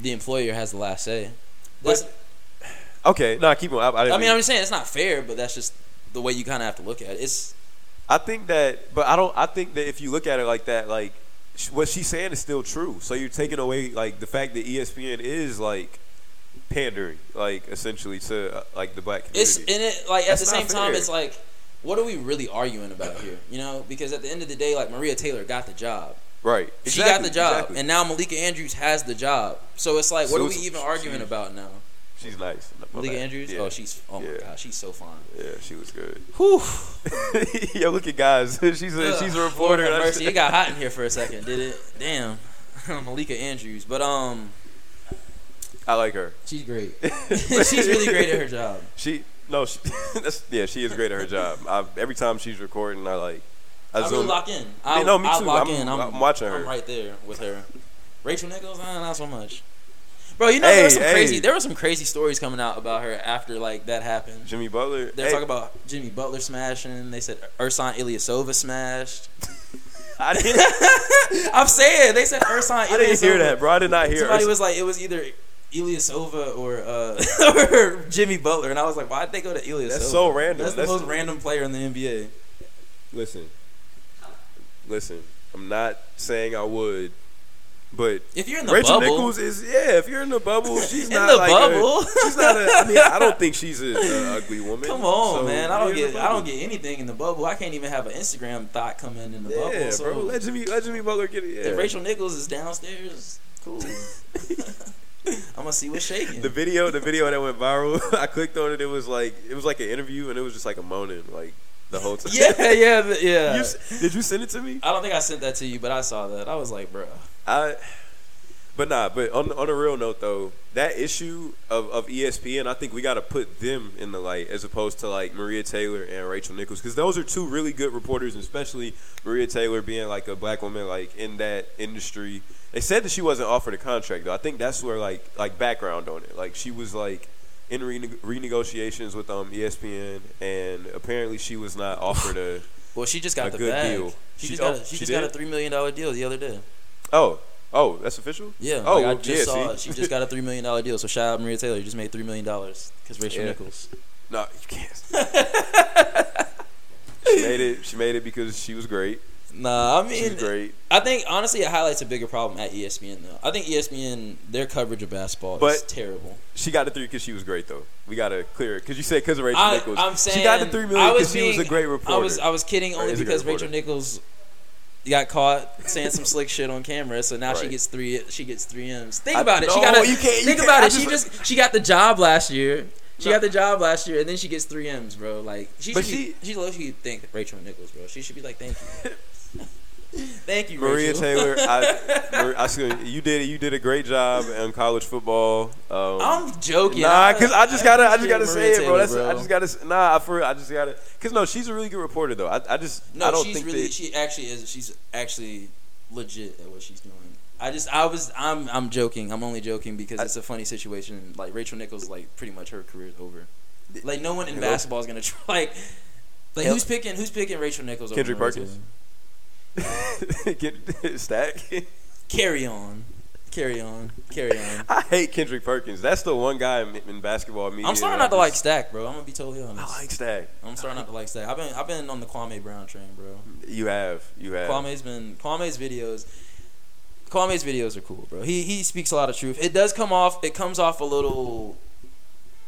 S4: the employer has the last say. That's,
S3: okay. Nah, keep on. I, I,
S4: I mean, I'm just saying it's not fair, but that's just the way you kind of have to look at it. It's
S3: I think that, but I don't. I think that if you look at it like that, like what she's saying is still true. So you're taking away like the fact that ESPN is like pandering, like essentially to uh, like the black community.
S4: it's in it like at
S3: That's
S4: the same
S3: not
S4: time it's like what are we really arguing about here? You know, because at the end of the day, like Maria Taylor got the job.
S3: Right.
S4: She got the job,
S3: exactly.
S4: and now Malika Andrews has the job. So it's like, what
S3: So
S4: are we even arguing about now?
S3: she's nice. My
S4: Malika
S3: bad.
S4: Andrews?
S3: Yeah.
S4: Oh, she's oh my
S3: Yeah.
S4: god, she's so fine.
S3: yeah, she was good.
S4: Whew.
S3: Yo, look at guys. she's a
S4: Ugh,
S3: she's a reporter.
S4: mercy. It got hot in here for a second, did it? Damn. Malika Andrews. But um
S3: I like her.
S4: she's great. she's really great at her job.
S3: She no, she, that's yeah, she is great at her job. I, every time she's recording, I like.
S4: I, really
S3: zoom-
S4: lock in. I,
S3: no, me
S4: I
S3: too.
S4: lock
S3: I'm-
S4: in. I'm,
S3: I'm watching her.
S4: I'm right there with her. Rachel Nichols, uh, not so much. Bro, you know
S3: Hey,
S4: there were some
S3: hey.
S4: crazy there were some crazy stories coming out about her after like that happened.
S3: Jimmy Butler.
S4: They're
S3: hey,
S4: talking about Jimmy Butler smashing. They said Ersan Ilyasova smashed.
S3: I didn't,
S4: I'm saying they said Ersan
S3: I didn't hear that, bro. I did not hear.
S4: Somebody
S3: Urs-
S4: was like, it was either Ilyasova or uh, or Jimmy Butler, and I was like, why did they go to Ilyasova?
S3: That's so random.
S4: That's the most random player in the NBA.
S3: Listen, listen. I'm not saying I would But
S4: If you're in the
S3: Rachel
S4: bubble,
S3: Nichols is yeah. If you're in the bubble, she's
S4: In
S3: not
S4: the
S3: like
S4: bubble?
S3: A, she's not a. I mean, I don't think she's a, a ugly woman.
S4: come on,
S3: So,
S4: man. I don't get I don't get anything in the bubble. I can't even have an Instagram thought come in in the
S3: Yeah,
S4: bubble. So
S3: bro. Let Jimmy, let Jimmy Butler get it. Yeah.
S4: if Rachel Nichols is downstairs, cool. I'm gonna see what's shaking.
S3: the video, the video that went viral. I clicked on it. It was like it was like an interview, and it was just like a moaning, like the whole time.
S4: yeah, yeah, yeah.
S3: You did you send it to me?
S4: I don't think I sent that to you, but I saw that. I was like, bro.
S3: I, but nah. But on on a real note though, that issue of, of ESPN, I think we got to put them in the light as opposed to like Maria Taylor and Rachel Nichols because those are two really good reporters, and especially Maria Taylor being like a black woman like in that industry. They said that she wasn't offered a contract though. I think that's where like like background on it. Like she was like in rene- renegotiations with um ESPN, and apparently she was not offered a.
S4: Well, she just got
S3: A
S4: the
S3: good
S4: bag.
S3: deal.
S4: She,
S3: She-
S4: just got
S3: oh,
S4: a, she, just got a three million dollar deal the other day.
S3: Oh, oh, that's official.
S4: Yeah.
S3: Oh,
S4: like I just
S3: yeah,
S4: saw it. She just got a three million dollar deal. So shout out Maria Taylor. You just made three million dollars because Rachel
S3: Yeah.
S4: Nichols.
S3: No, you can't. she made it. She made it because she was great.
S4: Nah, I
S3: She's
S4: mean,
S3: great.
S4: I think honestly it highlights a bigger problem at ESPN though. I think ESPN their coverage of basketball is terrible.
S3: She got the three because she was great, though. We got to clear it because you said because of Rachel
S4: I,
S3: Nichols.
S4: I'm saying
S3: she got the three million because she was a great reporter.
S4: I was I was kidding
S3: oh,
S4: only
S3: a great
S4: because. Rachel Nichols got caught saying some slick shit on camera, so now she gets three. She gets three M's. Think
S3: I-
S4: about it. she got a,
S3: you can't- you
S4: think
S3: can't-
S4: about
S3: I
S4: it. She
S3: just-
S4: just she got the job last year. She
S3: No.
S4: got the job last year, and then she gets three M's, bro. Like she
S3: But
S4: should be, she low key thank Rachel Nichols, bro. She should be like, thank you, thank you,
S3: Maria
S4: Rachel.
S3: Taylor, I, I you did you did a great job in college football. Um,
S4: I'm joking.
S3: Nah, cause I just gotta, I just gotta say it, bro. That's, I just gotta, nah, I for real, I just gotta, cause no, she's a really good reporter, though. I, I just,
S4: No,
S3: I don't
S4: she's
S3: think
S4: really.
S3: that,
S4: She actually is. She's actually legit at what she's doing. I just, I was, I'm, I'm joking. I'm only joking because
S3: I-
S4: it's a funny situation. Like Rachel Nichols, like pretty much her career is over. Like no one in basketball is gonna try. Like, like who's picking? Who's picking Rachel Nichols? over
S3: Kendrick Perkins? Get, stack.
S4: Carry on, carry on, carry on.
S3: I hate Kendrick Perkins. That's the one guy in, in basketball media.
S4: I'm starting not to like Stack, bro. I'm gonna be totally honest.
S3: I like Stack.
S4: I'm starting not to like Stack. I've been, I've been on the Kwame Brown train, bro.
S3: You have, you have.
S4: Kwame's been Kwame's videos. Kwame's videos are cool, bro. He he speaks a lot of truth. It does come off. It comes off a little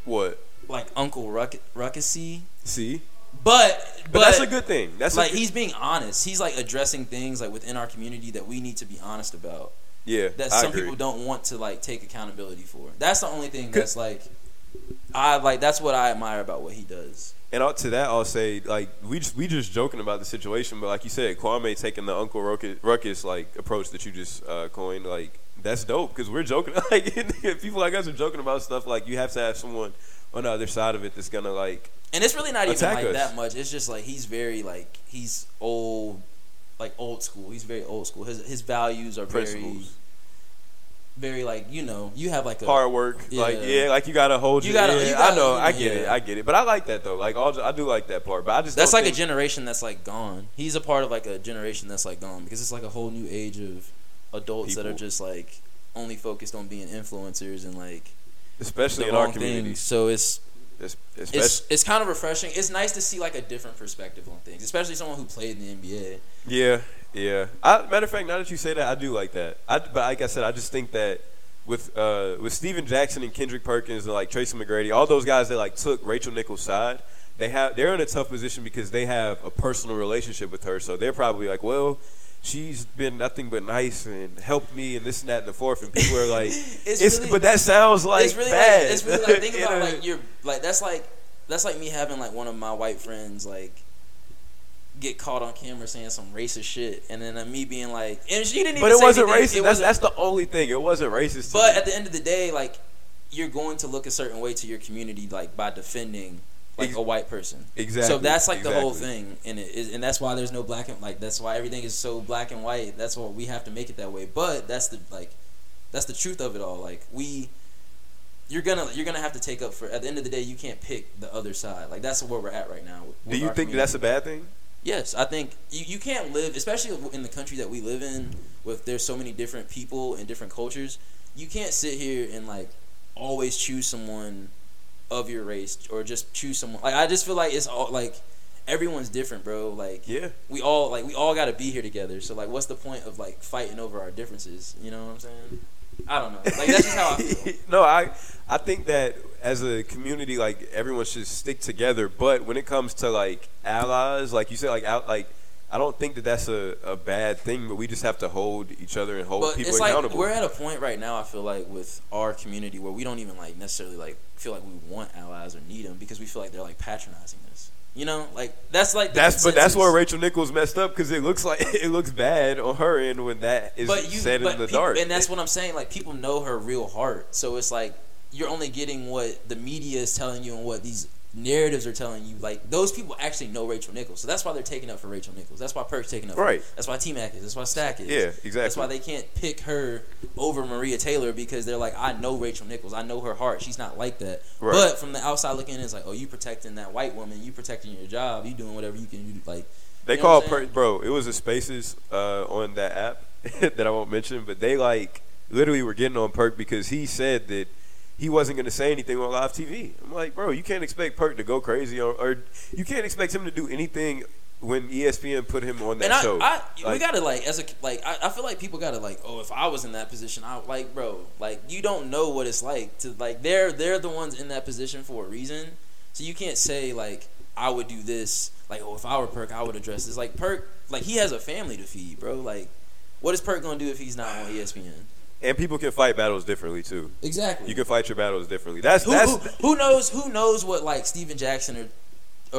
S3: What?
S4: like Uncle Ruck, Ruckusy,
S3: See,
S4: but
S3: but,
S4: but,
S3: that's a good thing. That's
S4: like
S3: good,
S4: he's being honest. He's like addressing things like within our community that we need to be honest about.
S3: yeah.
S4: That some people don't want to like take accountability for. That's the only thing that's like. I like that's what I admire about what he does.
S3: And to that, I'll say like we just we just joking about the situation, but like you said, Kwame taking the Uncle Ruckus, Ruckus like approach that you just uh, coined, like that's dope because we're joking. Like people like us are joking about stuff. Like you have to have someone on the other side of it that's gonna like
S4: And it's really not even like
S3: us.
S4: that much. It's just like he's very like he's old, like old school. He's very old school. His his values are very,
S3: principles,
S4: very like you know you have like a
S3: hard work. Like
S4: Yeah.
S3: yeah, like you gotta hold.
S4: You
S3: your-
S4: gotta- you gotta-
S3: I know. I
S4: yeah.
S3: get it. I get it. But I like that though. Like all, I do like that part. But I just
S4: that's like
S3: think,
S4: a generation that's like gone. He's a part of like a generation that's like gone because it's like a whole new age of adults that are just like only focused on being influencers and like
S3: especially in our community.
S4: So it's it's
S3: Especially,
S4: it's kind of refreshing. It's nice to see like a different perspective on things, especially someone who played in the NBA.
S3: Yeah, yeah. I, matter of fact, now that you say that, I do like that. I, but like I said, I just think that with uh, with Stephen Jackson and Kendrick Perkins and like Tracy McGrady, all those guys that like took Rachel Nichols' side, they have they're in a tough position because they have a personal relationship with her. So they're probably like, well. She's been nothing but nice and helped me and this and that and the fourth and people are like
S4: It's
S3: it's,
S4: really-
S3: but that sounds like
S4: it's really
S3: bad.
S4: like it's really like think about like you're like that's like that's like me having like one of my white friends like get caught on camera saying some racist shit and then uh, me being like and she didn't even
S3: but it wasn't
S4: anything.
S3: racist.
S4: It
S3: that's
S4: wasn't-
S3: that's the only thing. It wasn't racist.
S4: but
S3: me.
S4: at the end of the day like you're going to look a certain way to your community like by defending like a white person.
S3: exactly.
S4: So that's like the whole thing, and it is, and that's why there's no black and like that's why everything is so black and white. That's why we have to make it that way. But that's the like, that's the truth of it all. Like we, you're gonna you're gonna have to take up for. At the end of the day, you can't pick the other side. Like that's where we're at right now. with-
S3: Do you think that's a bad thing?
S4: Yes, I think you, you can't live, especially in the country that we live in, with there's so many different people and different cultures. You can't sit here and like always choose someone of your race or just choose someone. Like I just feel like it's all like everyone's different, bro. Like
S3: Yeah.
S4: we all like we all got to be here together. So like, what's the point of like fighting over our differences? You know what I'm saying? I don't know. Like that's just how I feel.
S3: no, I I think that as a community, like everyone should stick together. But when it comes to like allies, like you said, like out, like I don't think that that's a, a bad thing. But we just have to hold each other and hold
S4: But
S3: people
S4: it's like
S3: accountable.
S4: we're at a point right now. I feel like with our community where we don't even like necessarily like feel like we want allies or need them because we feel like they're like patronizing us. You know, like that's like
S3: that's but that's where Rachel Nichols messed up because it looks like it looks bad on her end when that is
S4: but you,
S3: said
S4: but
S3: in the
S4: people-
S3: dark.
S4: and that's what I'm saying. Like people know her real heart, so it's like you're only getting what the media is telling you and what these narratives are telling you. Like those people actually know Rachel Nichols, so that's why they're taking up for Rachel Nichols. That's why Perk's taking up.
S3: Right.
S4: That's why T Mac is. That's why Stack is.
S3: Yeah, exactly.
S4: That's why they can't pick her over Maria Taylor because they're like, I know Rachel Nichols. I know her heart. She's not like that.
S3: Right.
S4: But from the outside looking in, it's like, oh, you protecting that white woman. You protecting your job. You doing whatever you can do. Like
S3: They
S4: You know
S3: call
S4: what
S3: per- bro. It was a Spaces uh, on that app that I won't mention, but they like literally were getting on Perk because he said that he wasn't going to say anything on live TV. I'm like, bro, you can't expect Perk to go crazy, or, or you can't expect him to do anything when ESPN put him on that
S4: and I,
S3: show.
S4: I we gotta like as a like I, I feel like people gotta like oh if I was in that position I like bro like you don't know what it's like to like they're they're the ones in that position for a reason so you can't say like I would do this like oh if I were Perk I would address this like Perk like he has a family to feed bro like what is Perk gonna do if he's not on ESPN
S3: and people can fight battles differently too.
S4: exactly
S3: You can fight your battles differently. That's
S4: who,
S3: that's
S4: who, who knows who knows what like Stephen Jackson or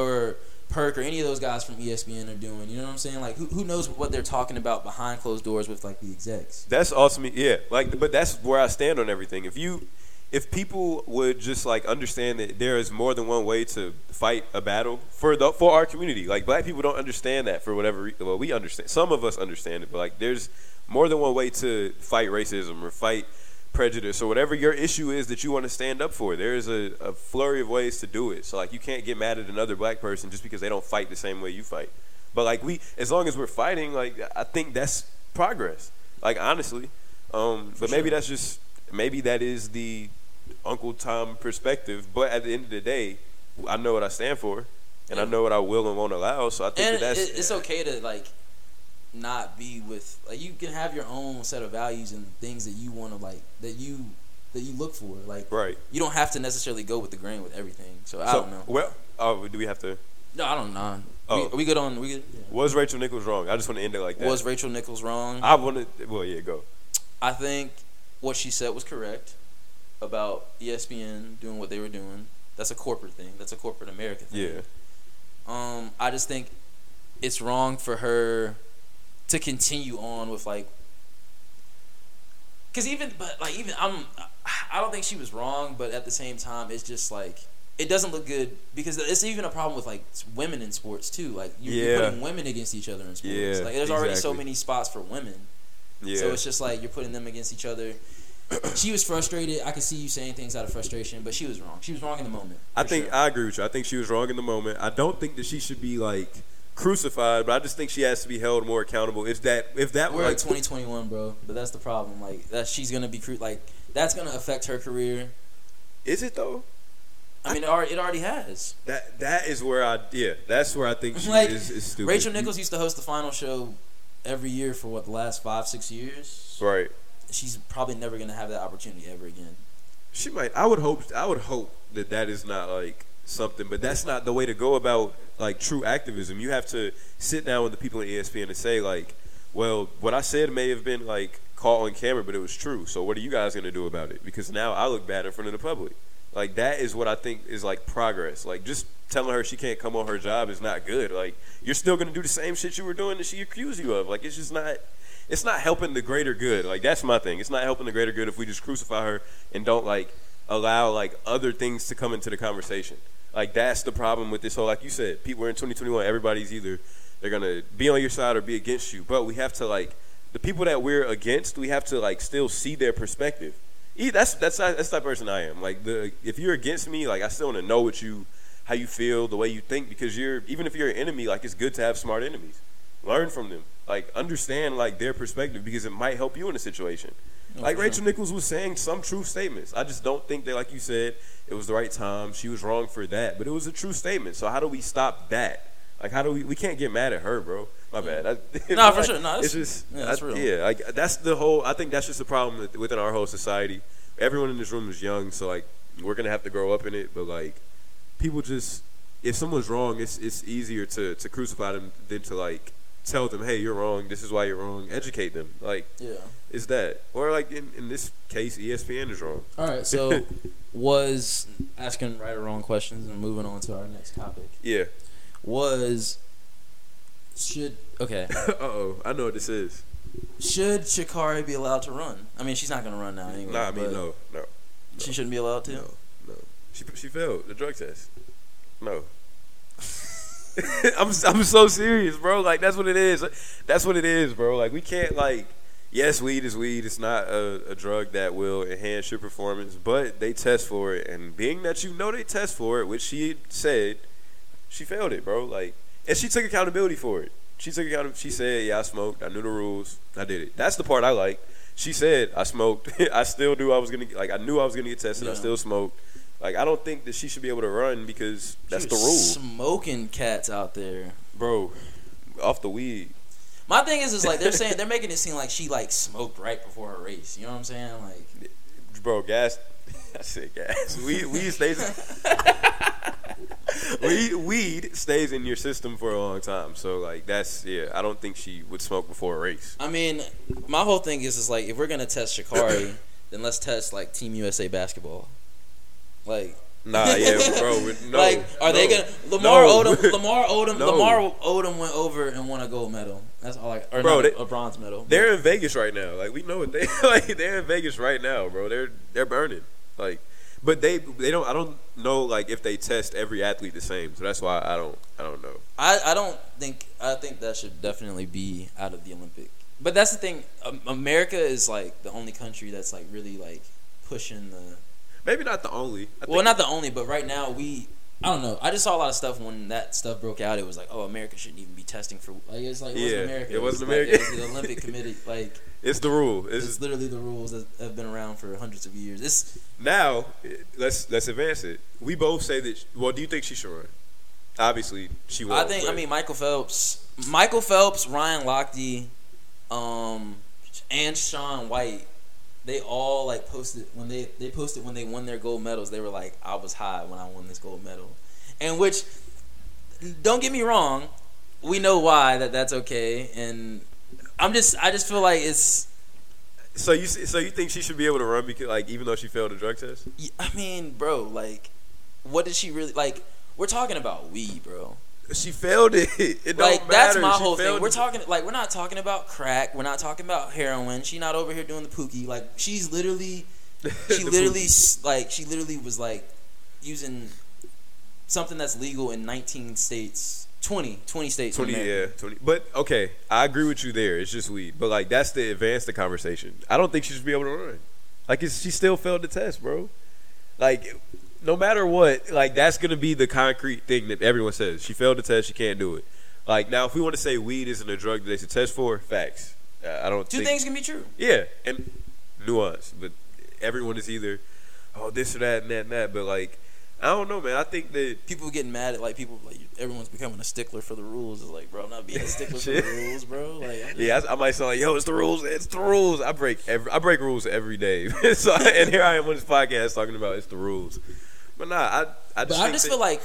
S4: or Perk or any of those guys from ESPN are doing you know what I'm saying like who, who knows what they're talking about behind closed doors with like the execs
S3: That's ultimate, yeah. Like, but that's where I stand on everything. If you, if people would just like understand that there is more than one way to fight a battle for the for our community. Like, black people don't understand that for whatever. Re- well, we understand. Some of us understand it, but like, there's more than one way to fight racism or fight prejudice or whatever your issue is that you want to stand up for. There is a, a flurry of ways to do it. So like, you can't get mad at another black person just because they don't fight the same way you fight. But like we, as long as we're fighting, like I think that's progress. Like honestly, um, but maybe that's just maybe that is the Uncle Tom perspective. But at the end of the day, I know what I stand for, and I know what I will and won't allow. So I think
S4: and
S3: that that's
S4: it, it's okay to like not be with like you can have your own set of values and things that you want to like that you that you look for like
S3: right.
S4: you don't have to necessarily go with the grain with everything so i
S3: so,
S4: don't know
S3: Well, oh, do we have to?
S4: no i don't know
S3: Oh.
S4: we, we good on we good yeah.
S3: Was Rachel Nichols wrong? I just want to end it like that.
S4: was rachel nichols wrong
S3: I want to? Well, yeah, go.
S4: I think what she said was correct about espn doing what they were doing that's a corporate thing that's a corporate america thing
S3: Yeah.
S4: Um, I just think it's wrong for her to continue on with like, cause even but like even I'm I don't think she was wrong, but at the same time, it's just like it doesn't look good because it's even a problem with like women in sports too. Like you're, you're putting women against each other in sports.
S3: Yeah,
S4: like there's already so many spots for women,
S3: Yeah.
S4: so it's just like you're putting them against each other. she was frustrated. I could see you saying things out of frustration, but she was wrong. She was wrong in the moment.
S3: I think
S4: sure.
S3: I agree with you. I think she was wrong in the moment. I don't think that she should be like crucified, but I just think she has to be held more accountable. If that if that
S4: We're
S3: like
S4: 2021, bro. But that's the problem. Like that, she's gonna be cru- like that's gonna affect her career.
S3: is it though?
S4: I mean, it already, it already has.
S3: That that is where I yeah that's where I think she
S4: Like
S3: is, is stupid.
S4: Rachel Nichols used to host the final show every year for what the last five six years.
S3: right?
S4: She's probably never gonna have that opportunity ever again.
S3: She might. I would hope. I would hope that that is not like something, but that's not the way to go about like true activism. You have to sit down with the people at ESPN and say like, well, what I said may have been like caught on camera, but it was true. So what are you guys gonna do about it? Because now I look bad in front of the public. Like that is what I think is like progress. Like just telling her she can't come on her job is not good. Like you're still gonna do the same shit you were doing that she accused you of. Like it's just not. It's not helping the greater good. Like that's my thing. It's not helping the greater good if we just crucify her and don't like allow like other things to come into the conversation. Like that's the problem with this whole. Like you said, people in 2021. Everybody's either they're gonna be on your side or be against you. But we have to like the people that we're against. We have to like still see their perspective. That's that's that's the person I am. Like the if you're against me, like I still want to know what you how you feel, the way you think, because you're even if you're an enemy, like it's good to have smart enemies. Learn from them. Like understand like their perspective because it might help you in a situation.
S4: Oh,
S3: like Rachel
S4: sure.
S3: Nichols was saying some true statements. I just don't think that, like you said, it was the right time. She was wrong for that, but it was a true statement. So how do we stop that? Like, how do we? We can't get mad at her, bro. My bad. I,
S4: No, for
S3: like,
S4: sure. No,
S3: it's
S4: that's-
S3: just
S4: yeah, that's
S3: I-
S4: real.
S3: Yeah, like that's the whole. I think that's just the problem within our whole society. Everyone in this room is young, so like we're gonna have to grow up in it. But like people just, if someone's wrong, it's it's easier to to crucify them than to like tell them, hey, you're wrong. This is why you're wrong. Educate them. Like
S4: Yeah.
S3: is that, or like in in this case, ESPN is wrong.
S4: All right. So was asking right or wrong questions and moving on to our next topic.
S3: Yeah.
S4: Was should okay
S3: uh oh, I know what this is.
S4: should Sha'Carri be allowed to run? I mean, she's not gonna run now anyway.
S3: Nah, I mean
S4: but
S3: no, no,
S4: She shouldn't be allowed to.
S3: no, no. She she failed the drug test. No. I'm I'm so serious, bro. Like that's what it is. That's what it is, bro. Like we can't like. Yes, weed is weed. It's not a, a drug that will enhance your performance, but they test for it. And being that you know they test for it, which she said, she failed it, bro. Like, and she took accountability for it. She took account. She said, "Yeah, I smoked. I knew the rules. I did it." That's the part I like. She said, "I smoked. I still knew I was gonna like. I knew I was gonna get tested. I still smoked. Like, I don't think that she should be able to run because that's the rule,
S4: Smoking cats out there.
S3: bro. Off the weed,
S4: My thing is, is like they're saying they're making it seem like she like smoked right before her race. You know what I'm saying? Like,
S3: bro. Gas. I said gas. Weed, weed stays. weed, weed stays in your system for a long time. So like that's yeah. I don't think she would smoke before a race.
S4: I mean, my whole thing is, is like if we're gonna test Sha'Carri, then let's test like Team USA basketball. Like,
S3: Nah, yeah, bro. No,
S4: like, are they gonna Lamar
S3: no.
S4: Odom? Lamar Odom.
S3: No.
S4: Lamar Odom went over and won a gold medal. That's all I. Or
S3: Bro, they-
S4: a bronze medal.
S3: They're in Vegas right now. Like we know what they like. They're in Vegas right now, bro. They're they're burning. Like, but they they don't. I don't know like if they test every athlete the same. So that's why I don't I don't know.
S4: I, I don't think I think that should definitely be out of the Olympic. But that's the thing. America is like the only country that's like really like pushing the.
S3: Maybe not the only. I
S4: Well, not the only, but right now we. I don't know. I just saw a lot of stuff when that stuff broke out. It was like, oh, America shouldn't even be testing for. Like it's like it
S3: Yeah,
S4: wasn't America.
S3: it wasn't
S4: was like-
S3: America.
S4: it was the Olympic Committee. Like
S3: It's the rule. It's,
S4: it's literally the rules that have been around for hundreds of years. It's
S3: now. Let's let's advance it. We both say that. Well, do you think she should run? Obviously, she will.
S4: I think. I mean, Michael Phelps, Michael Phelps, Ryan Lochte, um, and Shaun White. They all like posted when they they posted when they won their gold medals. They were like, "I was high when I won this gold medal," and which, don't get me wrong, we know why that that's okay. And I'm just, I just feel like it's.
S3: so. You so you think she should be able to run because like even though she failed the drug test?
S4: I mean, bro, like, what did she really like? We're talking about weed, bro.
S3: She failed it. It don't
S4: like that's my
S3: She
S4: whole thing. We're
S3: it.
S4: talking like we're not talking about crack. We're not talking about heroin. She not over here doing the pookie. Like she's literally, she literally
S3: pookie.
S4: like she literally was like using something that's legal in 19 states, 20, 20 states. in
S3: 20, yeah, 20. But okay, I agree with you there. It's just weed. But like that's the advance the conversation. I don't think she should be able to run. Like it's, she still failed the test, bro. Like no matter what, like that's gonna be the concrete thing that everyone says. She failed the test. She can't do it. Like now, if we want to say weed isn't a drug that they should test for, facts. Uh, I don't.
S4: Two
S3: think,
S4: things can be true.
S3: Yeah, and nuance. But everyone is either oh this or that and that and that. But like I don't know, man. I think that
S4: People getting mad at like people like everyone's becoming a stickler for the rules. It's like, bro, I'm not being a stickler for the rules, bro. Like, just-
S3: Yeah, I, I might sound like, yo, it's the rules. It's the rules. I break every, I break rules every day. so, and here I am on this podcast talking about it's the rules. But nah, I, I just,
S4: But I just
S3: that-
S4: feel like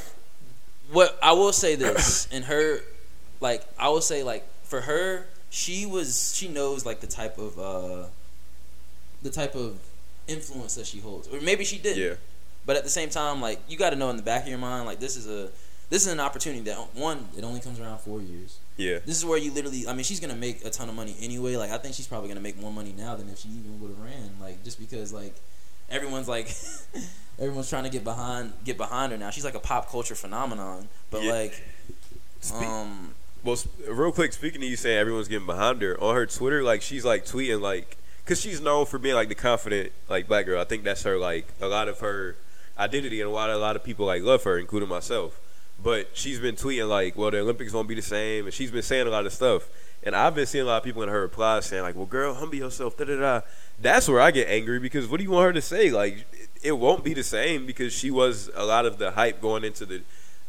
S4: what I will say this in her, like I will say like for her, she was she knows like the type of uh the type of influence that she holds, or maybe she did.
S3: yeah,
S4: But at the same time, like you got to know in the back of your mind, like this is a this is an opportunity that one it only comes around four years.
S3: yeah,
S4: This is where you literally, I mean, she's gonna make a ton of money anyway. Like I think she's probably gonna make more money now than if she even would have ran. Like just because like everyone's like everyone's trying to get behind get behind her now. She's like a pop culture phenomenon. But
S3: Yeah.
S4: like,
S3: Spe-
S4: um,
S3: Well, real quick, speaking to you saying everyone's getting behind her on her Twitter, like she's like tweeting like, cause she's known for being like the confident like black girl. I think that's her like a lot of her identity, and a lot a lot of people like love her, including myself. But she's been tweeting like, well, the Olympics won't be the same, and she's been saying a lot of stuff. And I've been seeing a lot of people in her replies saying like, well, girl, humble yourself, da da da. That's where I get angry because what do you want her to say? Like, it- won't be the same because she was a lot of the hype going into the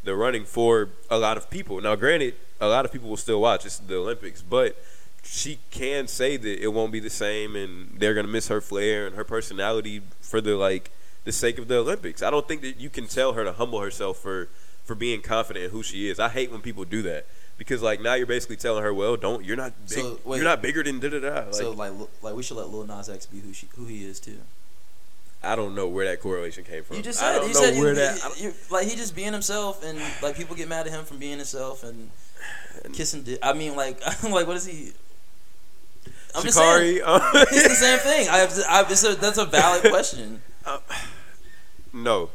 S3: the running for a lot of people. Now, granted, a lot of people will still watch. It's the Olympics, but she can say that it won't be the same, and they're gonna miss her flair and her personality for the like the sake of the Olympics. I don't think that you can tell her to humble herself for for being confident in who she is. I hate when people do that because like now you're basically telling her, well, don't you're not big,
S4: So, wait.
S3: you're not bigger than da da da. Like,
S4: so like like we should let Lil Nas X be who she who he is too.
S3: I don't know where that correlation came from.
S4: You just
S3: I
S4: said
S3: don't
S4: you
S3: know
S4: said
S3: where
S4: you,
S3: that.
S4: You, like he just being himself and like people get mad at him from being himself and kissing. Di- I mean like like what is he? I'm just saying it's the same thing. I have I, it's a, that's a valid question.
S3: Uh, no,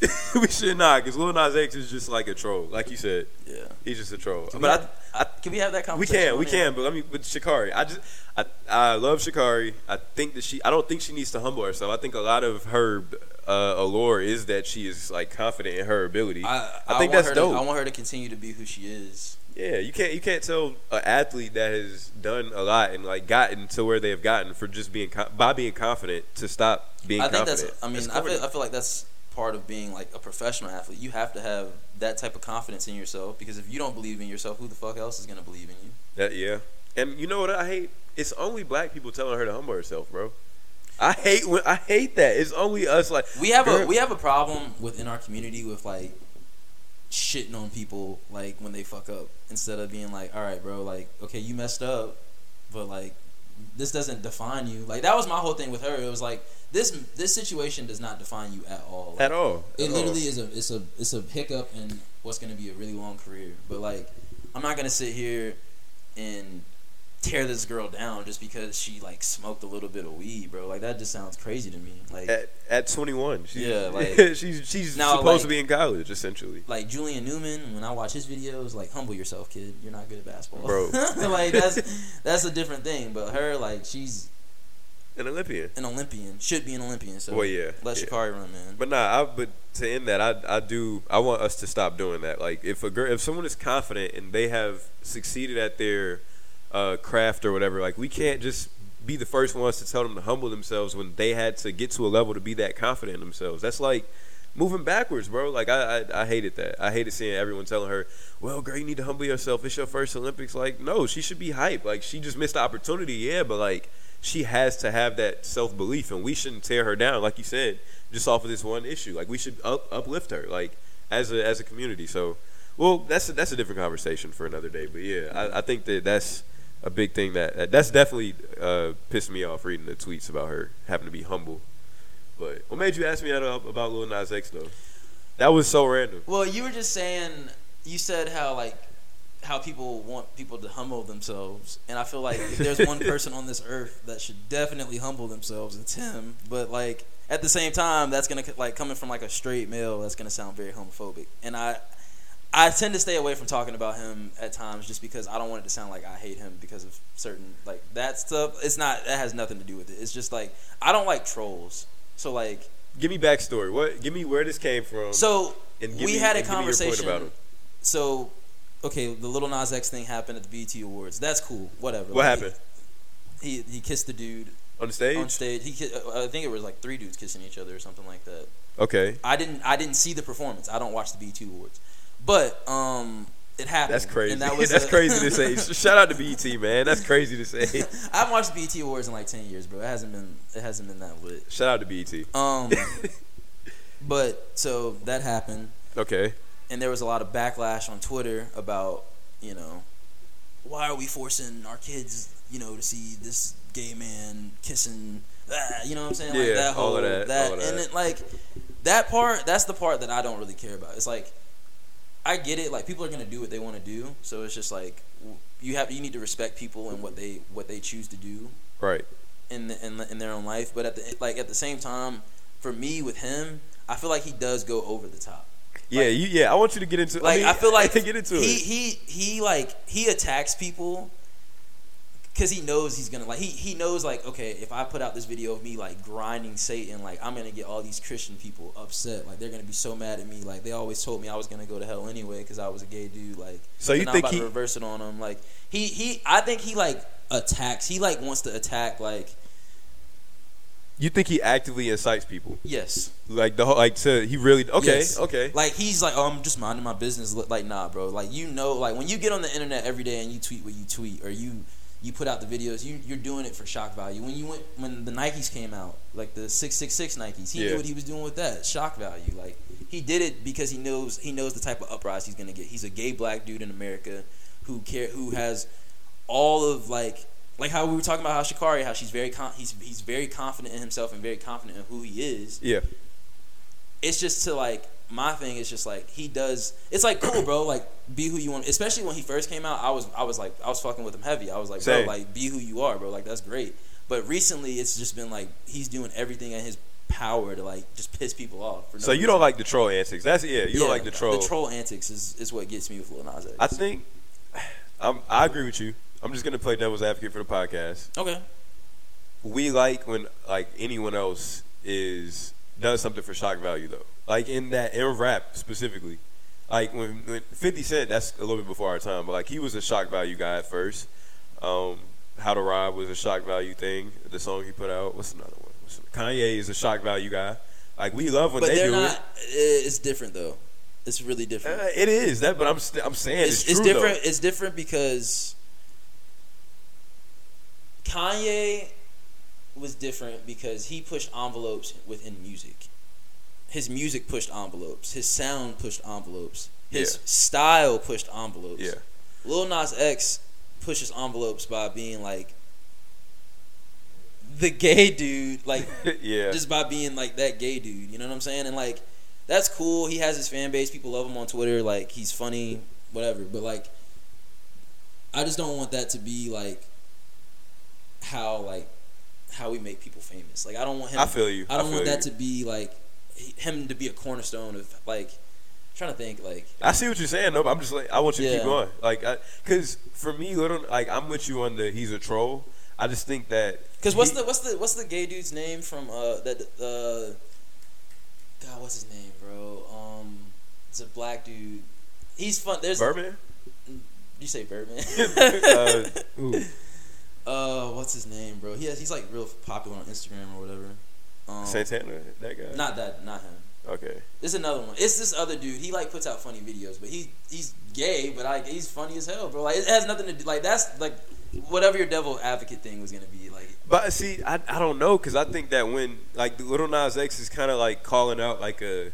S3: we should not because Lil Nas X is just like a troll. Like you said,
S4: Yeah.
S3: he's just a troll.
S4: Can
S3: but
S4: we,
S3: I,
S4: I, can we have that conversation?
S3: We
S4: can, we
S3: can, but I mean with Sha'Carri, I just I I love Sha'Carri. I think that she I don't think she needs to humble herself. I think a lot of her uh, allure is that she is like confident in her ability.
S4: I,
S3: I
S4: I
S3: think that's
S4: her
S3: dope.
S4: To, I want her to continue to be who she is.
S3: yeah, you can't you can't tell an athlete that has done a lot and like gotten to where they have gotten for just being by being confident to stop being
S4: I think
S3: confident.
S4: that's. I mean,
S3: That's
S4: I feel. I feel like that's part of being like a professional athlete. You have to have that type of confidence in yourself because if you don't believe in yourself, who the fuck else is gonna believe in you?
S3: That yeah, and you know what I hate? It's only black people telling her to humble herself, bro. I hate when I hate that. It's only us like
S4: We have a we have a problem within our community with like shitting on people like when they fuck up instead of being like, all right, bro, like okay, you messed up, but like this doesn't define you. Like that was my whole thing with her. It was like this this situation does not define you at all. Like,
S3: at all.
S4: It literally
S3: all.
S4: is a it's a it's a hiccup in what's going to be a really long career. But like, I'm not going to sit here and tear this girl down just because she like smoked a little bit of weed, bro. Like that just sounds crazy to me. Like
S3: at at 21. She's,
S4: Yeah, like-
S3: she's she's
S4: Now,
S3: supposed
S4: like-
S3: to be in college essentially.
S4: like Julian Newman, when I watch his videos, like humble yourself, kid. You're not good at basketball,
S3: Bro.
S4: like that's that's a different thing. But her, like, she's
S3: An Olympian.
S4: an Olympian, should be an Olympian. So
S3: Well, yeah,
S4: let
S3: yeah.
S4: Sha'Carri run, man.
S3: But nah, I, but to end that, I I do I want us to stop doing that. Like if a girl, if someone is confident and they have succeeded at their uh, craft or whatever, like we can't just be the first ones to tell them to humble themselves when they had to get to a level to be that confident in themselves. That's like moving backwards, bro. Like I, I I hated that. I hated seeing everyone telling her, "Well, girl, you need to humble yourself. It's your first Olympics." Like, no, she should be hyped. Like she just missed the opportunity, yeah, but like she has to have that self belief, and we shouldn't tear her down, like you said, just off of this one issue. Like we should up, uplift her, like as a as a community. So, well, that's a, that's a different conversation for another day. But yeah, I, I think that that's a big thing that that's definitely uh, pissed me off reading the tweets about her having to be humble. But what made you ask me that about, about Lil Nas X though? That was so random.
S4: Well, you were just saying you said how like how people want people to humble themselves, and I feel like if there's one person on this earth that should definitely humble themselves, it's him. But like at the same time, that's gonna like coming from like a straight male, that's gonna sound very homophobic, and I. I tend to stay away from talking about him at times just because I don't want it to sound like I hate him because of certain like that stuff. It's not that has nothing to do with it. It's just like I don't like trolls. So like
S3: Give me backstory. What? Give me where this came from.
S4: so
S3: and
S4: we
S3: me-
S4: had a
S3: and give me your point
S4: conversation.
S3: about him.
S4: So, okay, the little Nas X thing happened at the BET Awards. That's cool. Whatever.
S3: What
S4: Like,
S3: happened
S4: He he kissed the dude
S3: on the stage?
S4: on stage. He uh, I think it was like three dudes kissing each other or something like that.
S3: Okay,
S4: I didn't I didn't see the performance. I don't watch the BET Awards, but um, it happened.
S3: that's crazy.
S4: And that was
S3: that's
S4: a-
S3: crazy to say. Shout out to BET, man. That's crazy to say.
S4: I haven't watched the BET Awards in like ten years, bro. It hasn't been it hasn't been that lit.
S3: Shout out to BET.
S4: Um, but so that happened.
S3: Okay.
S4: and there was a lot of backlash on Twitter about, you know, why are we forcing our kids, you know, to see this gay man kissing, ah, you know what I'm saying? like
S3: Yeah,
S4: that whole
S3: all of that, all of
S4: and
S3: that.
S4: it, like that part, that's the part that I don't really care about. It's like I get it, like people are gonna do what they want to do, so it's just like you have you need to respect people and what they what they choose to do
S3: Right.
S4: in the, in, the, in their own life. But at the like at the same time, for me with him, I feel like he does go over the top.
S3: Yeah. you. Yeah. I want you to get into.
S4: Like I,
S3: mean,
S4: feel like to
S3: get into
S4: he,
S3: it.
S4: He he like he attacks people because he knows he's gonna like he he knows like okay if I put out this video of me like grinding Satan like I'm gonna get all these Christian people upset like they're gonna be so mad at me like they always told me I was gonna go to hell anyway because I was a gay dude like
S3: So you think
S4: I'm about
S3: he-
S4: to reverse it on him like he he I think he like attacks he like wants to attack like
S3: You think he actively incites people?
S4: Yes.
S3: Like the whole, like to he really okay
S4: Yes.
S3: okay.
S4: Like he's like, oh, I'm just minding my business. Like, nah, bro. Like you know, like when you get on the internet every day and you tweet what you tweet, or you you put out the videos, you you're doing it for shock value. When you went when the Nikes came out, like the six six six Nikes, he
S3: Yeah.
S4: knew what he was doing with that shock value. Like he did it because he knows he knows the type of uprise he's gonna get. He's a gay black dude in America who care who has all of like like how we were talking about how Sha'Carri, how she's very con- he's he's very confident in himself and very confident in who he is
S3: Yeah,
S4: it's just to like my thing is just like he does it's like cool bro like be who you want especially when he first came out i was i was like i was fucking with him heavy i was like
S3: Same.
S4: bro like be who you are bro like that's great but recently it's just been like he's doing everything in his power to like just piss people off for no
S3: so you don't like the troll antics? That's yeah. You don't like the troll.
S4: the troll antics is, is what gets me with Lil Nas X.
S3: I think I'm, I agree with you. I'm just gonna play devil's advocate for the podcast.
S4: okay
S3: We like when like anyone else is does something for shock value though. Like in that in rap specifically. Like when, when 50 Cent, that's a little bit before our time, but like he was a shock value guy at first. Um, How to Ride was a shock value thing. The song he put out. What's another one? What's Kanye is a shock value guy. Like we love when
S4: but
S3: they
S4: they're
S3: do
S4: not
S3: it.
S4: it's different though it's really different
S3: Uh, it is that, but I'm st- I'm saying it's,
S4: it's, it's
S3: true,
S4: different. It's different because Kanye was different because he pushed envelopes within music. His music pushed envelopes. His sound pushed envelopes. His
S3: Yeah.
S4: style pushed envelopes.
S3: Yeah.
S4: Lil Nas X pushes envelopes by being like the gay dude, like
S3: yeah.
S4: just by being like that gay dude. You know what I'm saying? And like that's cool. He has his fan base. People love him on Twitter. Like he's funny, whatever. But like, I just don't want that to be like how like how we make people famous. Like I don't want him.
S3: I feel you.
S4: I don't
S3: I
S4: want that
S3: you.
S4: to be like him to be a cornerstone of like. I'm trying to think like
S3: I see what you're saying, though. But I'm just like, I want you to keep going, like, I, because for me, little, like, I'm with you on the he's a troll. I just think that
S4: Because what's
S3: he-
S4: the what's the what's the gay dude's name from uh that uh God what's his name bro um it's a black dude he's fun there's
S3: Birdman?
S4: you say Birdman
S3: uh, ooh.
S4: uh what's his name bro? He has, he's like real popular on Instagram or whatever. Um
S3: Santana, that guy.
S4: not that not him.
S3: Okay.
S4: it's another one. It's this other dude. He like puts out funny videos but he he's gay but like he's funny as hell bro. Like it has nothing to do like that's like whatever your devil advocate thing was gonna be like.
S3: But see, I, I don't know because I think that when like the Little Nas X is kind of like calling out like a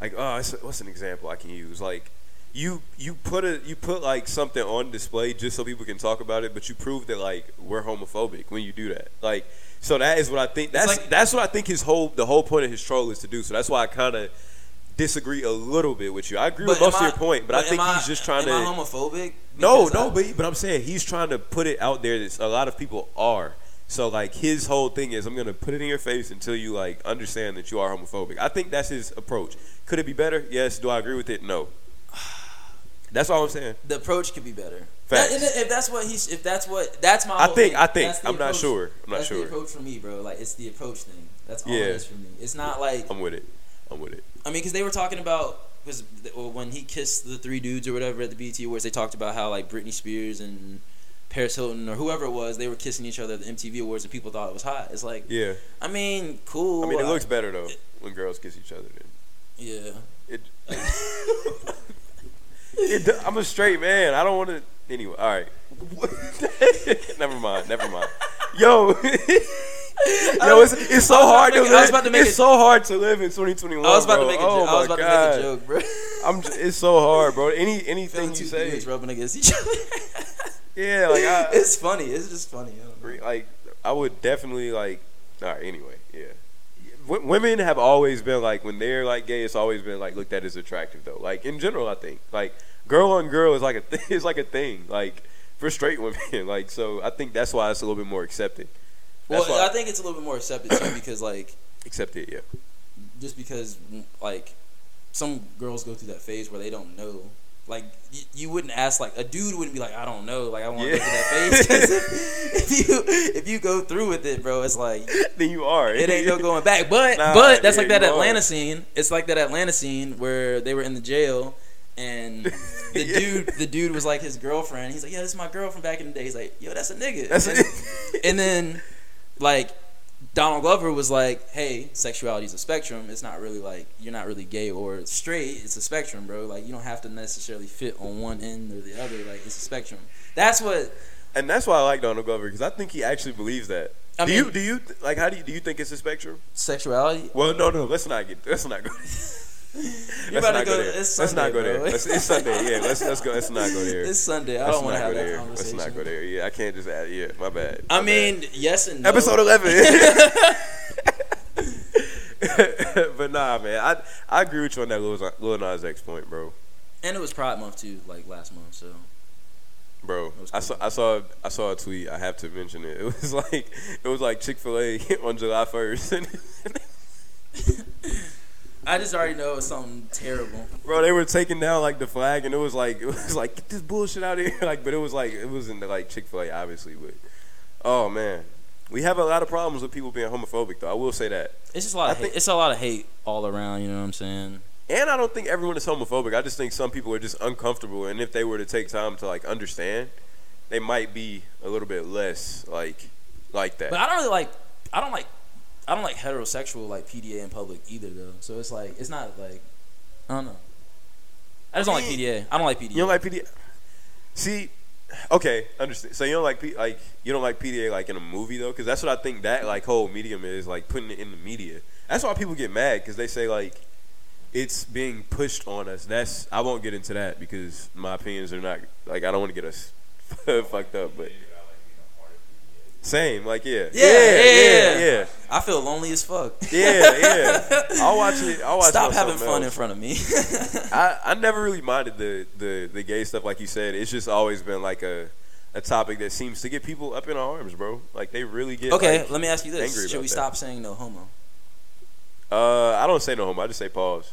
S3: like oh what's an example I can use? Like you you put a you put like something on display just so people can talk about it, but you prove that like we're homophobic when you do that. Like so that is what I think. That's
S4: like-
S3: that's what I think his whole the whole point of his troll is to do. So that's why I kind of disagree a little bit with you. I agree with most of your point, but, I
S4: am
S3: think he's just trying to.
S4: I homophobic
S3: No, no,
S4: I-
S3: but but I'm saying he's trying to put it out there that a lot of people are. So like his whole thing is I'm gonna put it in your face until you like understand that you are homophobic. I think that's his approach. Could it be better? Yes. Do I agree with it? No. That's all I'm saying.
S4: the approach could be better.
S3: Facts.
S4: That- if, that's what he's, if that's what, that's my.
S3: I think-
S4: thing.
S3: I think. I'm not sure. I'm not
S4: that's
S3: sure.
S4: the approach for me, bro. Like it's the approach thing. That's all
S3: Yeah.
S4: it is for me. It's not like
S3: I'm with it. I'm with it.
S4: I mean, because they were talking about because when he kissed the three dudes or whatever at the BET Awards, they talked about how like Britney Spears and Paris Hilton or whoever it was, they were kissing each other at the MTV Awards and people thought it was hot. It's like,
S3: Yeah.
S4: I mean, cool.
S3: I mean, it looks better though when girls kiss each other. Then
S4: Yeah.
S3: it. do- I'm a straight man. I don't want to. Anyway, all right. never mind. Never mind. Yo. Yo, it's, it's so
S4: I was about
S3: hard
S4: to make-
S3: live.
S4: I was about to make
S3: it's
S4: it-
S3: so hard to live in 2021.
S4: I was about
S3: bro.
S4: Oh to make a
S3: oh
S4: joke. I was about
S3: God.
S4: to make a joke, bro.
S3: I'm. j- It's so hard, bro. Any anything you say,
S4: rubbing against each other.
S3: yeah, like I,
S4: it's funny. It's just funny. I
S3: like I would definitely like. All right. Anyway, yeah. W- women have always been like when they're like gay, it's always been like looked at as attractive though. Like in general, I think like girl on girl is like a th- is like a thing like for straight women. like so, I think that's why it's a little bit more accepted.
S4: Well,
S3: That's why
S4: I think it's a little bit more accepted too because like
S3: accepted. Yeah.
S4: just because like some girls go through that phase where they don't know. Like y- you wouldn't ask like a dude wouldn't be like I don't know like I want to
S3: Yeah.
S4: go through that face if, you if you go through with it bro it's like
S3: then you are.
S4: it ain't no going back but
S3: Nah,
S4: but that's
S3: yeah,
S4: like that
S3: you are.
S4: Atlanta scene it's like that Atlanta scene where they were in the jail and the
S3: Yeah.
S4: dude the dude was like his girlfriend he's like yeah this is my girlfriend back in the day he's like yo that's a nigga
S3: That's
S4: and,
S3: it.
S4: and then like Donald Glover was like, "Hey, sexuality is a spectrum. It's not really like you're not really gay or straight. It's a spectrum, bro. Like you don't have to necessarily fit on one end or the other. Like it's a spectrum. That's what
S3: And that's why I like Donald Glover because I think he actually believes that.
S4: I
S3: do
S4: mean-
S3: you do you like how do you do you think it's a spectrum?
S4: sexuality.
S3: Well, no, no. Let's not get. Let's not go.
S4: You
S3: let's not
S4: go?
S3: there.
S4: It's
S3: let's
S4: Sunday,
S3: not go there. Let's, it's Sunday. Yeah. Let's let's go. Let's not go there.
S4: It's Sunday. I
S3: Let's
S4: don't want to have that
S3: there.
S4: conversation.
S3: Let's not go there. Yeah, I can't just add. Yeah, my bad.
S4: I
S3: My
S4: mean, yes and no.
S3: Episode eleven. but nah, man, I I agree with you on that Lil, Lil Nas X point, bro.
S4: and it was Pride Month too, like last month. So
S3: Bro,
S4: was
S3: I saw I saw I saw a tweet. I have to mention it. It was like it was like Chick Fil A on July first.
S4: I just already know it's something terrible.
S3: Bro, they were taking down like the flag, and it was like it was like get this bullshit out of here. Like, but it was like it wasn't like Chick Fil A, obviously. But oh man, we have a lot of problems with people being homophobic, though. I will say that.
S4: It's just a lot
S3: I
S4: of hate.
S3: think-
S4: It's a lot of hate all around. You know what I'm saying?
S3: And I don't think everyone is homophobic. I just think some people are just uncomfortable, and if they were to take time to like understand, they might be a little bit less like like that.
S4: But I don't really like. I don't like. I don't like heterosexual like PDA in public either though. So it's like it's not like I don't know. I just
S3: I
S4: don't like PDA. I don't like PDA.
S3: You don't like PDA? See, okay, understand. So you don't like P, like you don't like PDA like in a movie though, because that's what I think that like whole medium is like putting it in the media. That's why people get mad because they say like it's being pushed on us. That's I won't get into that because my opinions are not like I don't want to get us fucked up, but. Same, like yeah,
S4: Yeah,
S3: yeah,
S4: yeah,
S3: yeah, yeah,
S4: I feel lonely as fuck.
S3: yeah. yeah. I'll watch it. I'll watch.
S4: Stop having
S3: something
S4: fun in front of me.
S3: I, I never really minded the, the, the gay stuff like you said. It's just always been like a a topic that seems to get people up in arms, bro. Like they really get
S4: okay,
S3: like-
S4: let me ask you
S3: angry
S4: this: Should we
S3: that.
S4: stop saying no homo?
S3: Uh, I don't say no homo. I just say pause.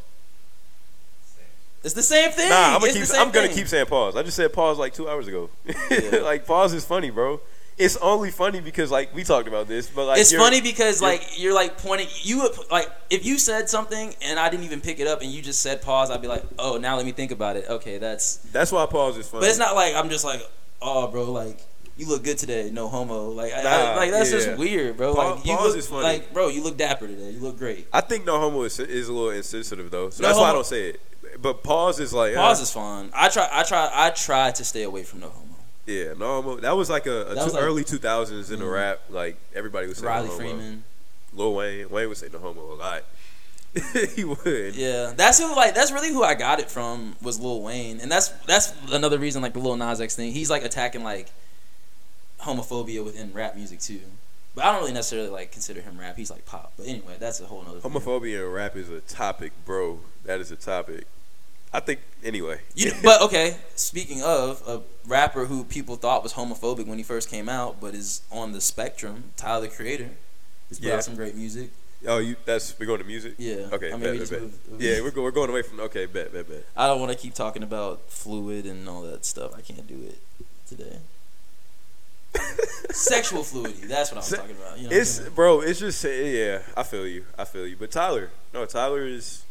S4: It's the same thing.
S3: Nah, I'm gonna
S4: It's
S3: keep.
S4: same
S3: I'm gonna keep saying pause. I just said pause like two hours ago.
S4: Yeah.
S3: like pause is funny, bro. It's only funny because like we talked about this, but like
S4: it's funny because like you're like pointing you like if you said something and I didn't even pick it up and you just said pause I'd be like oh now let me think about it okay that's
S3: That's why pause is funny.
S4: but it's not like I'm just like oh bro like you look good today no homo like I, I- like that's
S3: yeah.
S4: just weird bro
S3: Pa-
S4: like you
S3: pause
S4: look
S3: is funny.
S4: like bro you look dapper today you look great
S3: I think no homo is, is a little insensitive though, so
S4: No
S3: that's why I don't say it. But pause is like
S4: pause
S3: uh,
S4: is fun I try I try I try to stay away from no homo
S3: Yeah, no. That was like a, a
S4: was
S3: two,
S4: like-
S3: early two thousands in the
S4: Mhm.
S3: rap. Like everybody was saying
S4: Riley
S3: no homo.
S4: Freeman
S3: Lil Wayne. Wayne would say no homo a lot. he would.
S4: Yeah, that's who like that's really who I got it from was Lil Wayne, and that's that's another reason like the Lil Nas X thing. He's like attacking like homophobia within rap music too. But I don't really necessarily like consider him rap. He's like pop. But anyway, that's a whole nother. thing.
S3: Homophobia in rap is a topic, bro. That is a topic. I think anyway.
S4: You, but okay, speaking of a rapper who people thought was homophobic when he first came out, but is on the spectrum, Tyler the Creator. He's put
S3: Yeah.
S4: out some great music.
S3: Oh, you. That's we're going to music.
S4: Yeah.
S3: Okay.
S4: I mean,
S3: bet,
S4: we
S3: bet, bet.
S4: moved-
S3: Yeah, we're go, we're going away from. Okay, bet, bet, bet.
S4: I don't want to keep talking about fluid and all that stuff. I can't do it today. Sexual fluidity. That's what I was
S3: Se-
S4: talking about. You know what I'm
S3: It's bro. It's just yeah. I feel you. I feel you. But Tyler, no, Tyler is.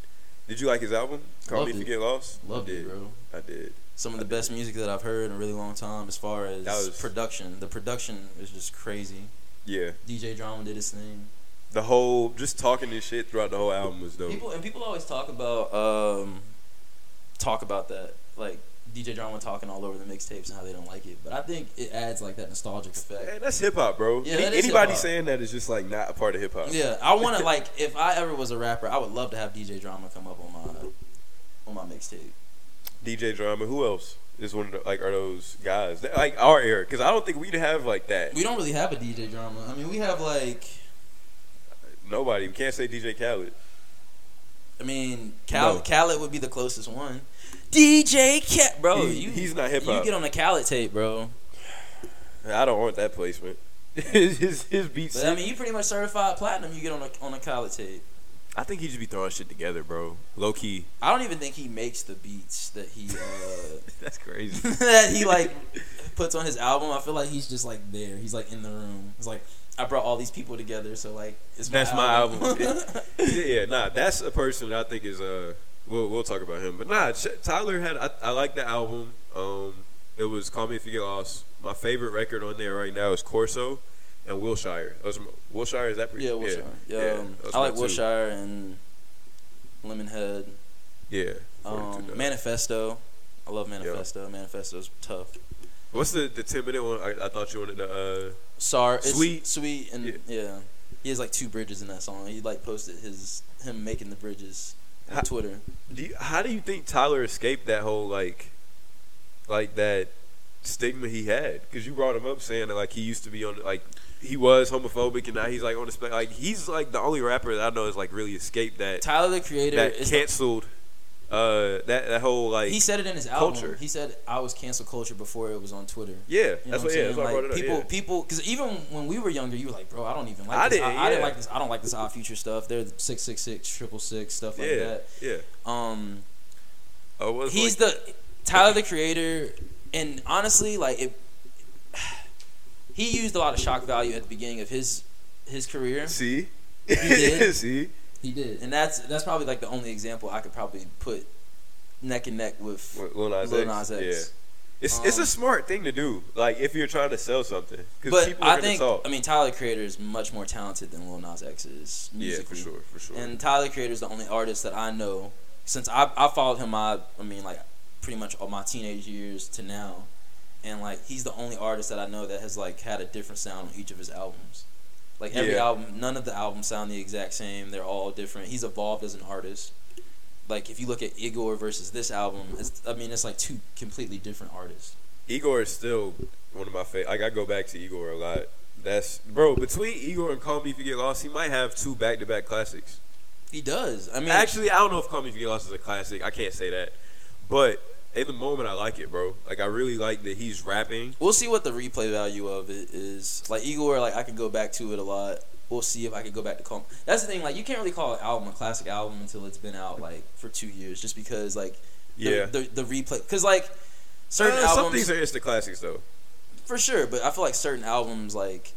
S3: Did you like his album? Call
S4: Loved
S3: me if you get lost.
S4: Loved
S3: I
S4: it,
S3: did.
S4: bro.
S3: I did.
S4: Some of the best music that I've heard in a really long time, as far as
S3: That was-
S4: production. The production is just crazy.
S3: Yeah.
S4: DJ Drama did his thing.
S3: The whole just talking this shit throughout the whole album was dope.
S4: People and people always talk about um, talk about that like DJ Drama talking all over the mixtapes and how they don't like it. But I think it adds like that nostalgic effect.
S3: That's hip hop, bro.
S4: Yeah,
S3: Any- anybody saying that is just like not a part of hip hop.
S4: Yeah, I want to like if I ever was a rapper, I would love to have DJ Drama come up on my on my mixtape.
S3: DJ Drama. Who else is one of the, like are those guys like our era? Because I don't think we'd have like that.
S4: We don't really have a DJ Drama. I mean, we have like
S3: Nobody. We can't say DJ Khaled.
S4: I mean, Cal-
S3: No.
S4: Khaled would be the closest one. DJ Cat, bro,
S3: He-
S4: you
S3: he's not hip hop.
S4: You get on the Khaled tape, bro.
S3: I don't want that placement. his his, his beats.
S4: But I mean, you pretty much certified platinum. You get on a on a Khaled tape.
S3: I think he just be throwing shit together, bro. Low key.
S4: I don't even think he makes the beats that he uh,
S3: That's crazy.
S4: that he like puts on his album. I feel like he's just like there. He's like in the room. It's like I brought all these people together, so like it's my
S3: That's my
S4: album.
S3: album. yeah, yeah, nah, that's a person that I think is uh. We'll we'll talk about him, but nah, Ch- Tyler had I, I like the album. Um, it was Call Me If You Get Lost. My favorite record on there right now is Corso. and Wilshire. Those Wilshire is that pretty?
S4: Yeah, Wilshire. Yeah, um, I like
S3: two.
S4: Wilshire and Lemonhead.
S3: Yeah.
S4: Um, Manifesto. I love Manifesto. Manifesto's tough.
S3: What's the the ten minute one? I, I thought you wanted to. Uh,
S4: Sar, it's
S3: Sweet.
S4: sweet, and
S3: Yeah.
S4: yeah. he has like two bridges in that song. He like posted his him making the bridges
S3: How-
S4: Twitter.
S3: do you, how do you think Tyler escaped that whole like, like that stigma he had? Because you brought him up saying that like he used to be on like he was homophobic and now he's like on the spec. Like he's like the only rapper that I know is like really escaped that
S4: Tyler the Creator
S3: that
S4: is
S3: canceled. Uh, that that whole like
S4: he said it in his album.
S3: culture.
S4: He said I was cancel culture before it was on Twitter.
S3: yeah,
S4: You know
S3: that's
S4: what
S3: yeah, that's why I brought it
S4: Like
S3: up.
S4: people,
S3: yeah.
S4: people, because even when we were younger, you were like, bro, I don't even like
S3: I
S4: this.
S3: didn't,
S4: I, I didn't like this. I don't like this odd future stuff. They're six six six triple six stuff like
S3: yeah,
S4: that.
S3: yeah.
S4: Um,
S3: Oh,
S4: he's
S3: like,
S4: the Tyler the Creator, and honestly, like it, he used a lot of shock value at the beginning of his his career.
S3: see,
S4: did?
S3: see,
S4: He did, and that's that's probably like the only example I could probably put neck and neck with
S3: With Lil Nas
S4: Lil
S3: X,
S4: Nas X.
S3: yeah. It's it's
S4: Um,
S3: a smart thing to do. Like if you're trying to sell something, because
S4: But
S3: people are
S4: I
S3: gonna
S4: think
S3: talk.
S4: I mean Tyler the Creator is much more talented than Lil Nas X is Musically.
S3: yeah, for sure, for sure.
S4: And Tyler the Creator is the only artist that I know since I I followed him. I I mean like pretty much all my teenage years to now, and like he's the only artist that I know that has like had a different sound on each of his albums. Like every
S3: Yeah.
S4: album, none of the albums sound the exact same. They're all different. He's evolved as an artist. Like if you look at Igor versus this album, it's, I mean it's like two completely different artists.
S3: Igor is still one of my favorite. Like I go back to Igor a lot. That's bro. Between Igor and Call Me If You Get Lost, he might have two back to back classics.
S4: He does. I mean,
S3: Actually, I don't know if Call Me If You Get Lost is a classic. I can't say that, but in the moment, I like it, bro. Like I really like that he's rapping.
S4: We'll see what the replay value of it is. Like Igor, like I can go back to it a lot. We'll see if I can go back to call. That's the thing. Like you can't really call an album a classic album until it's been out like for two years, just because like the,
S3: Yeah.
S4: the, the replay. Because like certain
S3: Uh, some
S4: albums
S3: things are instant classics though.
S4: for sure, but I feel like certain albums like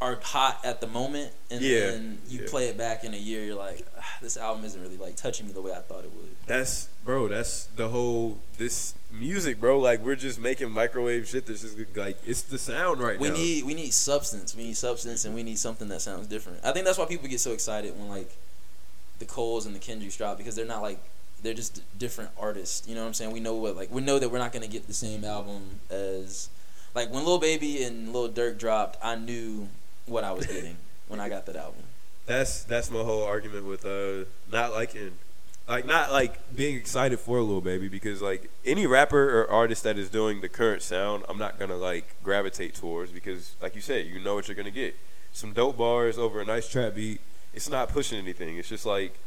S4: are hot at the moment, and
S3: Yeah,
S4: then you
S3: yeah.
S4: play it back in a year, you're like, ah, this album isn't really like touching me the way I thought it would.
S3: That's bro. That's the whole this music, bro. Like we're just making microwave shit. That's just like it's the sound right
S4: we
S3: now.
S4: need we need substance. We need substance, and we need something that sounds different. I think that's why people get so excited when like the Coles and the Kendricks drop because they're not like they're just d- different artists. You know what I'm saying? We know what like we know that we're not gonna get the same album as like when Lil Baby and Lil Durk dropped. I knew what I was getting when I got that album.
S3: That's that's my whole argument with uh not liking like not like being excited for a little baby because like any rapper or artist that is doing the current sound I'm not gonna like gravitate towards because like you said you know what you're gonna get. Some dope bars over a nice trap beat it's not pushing anything. It's just like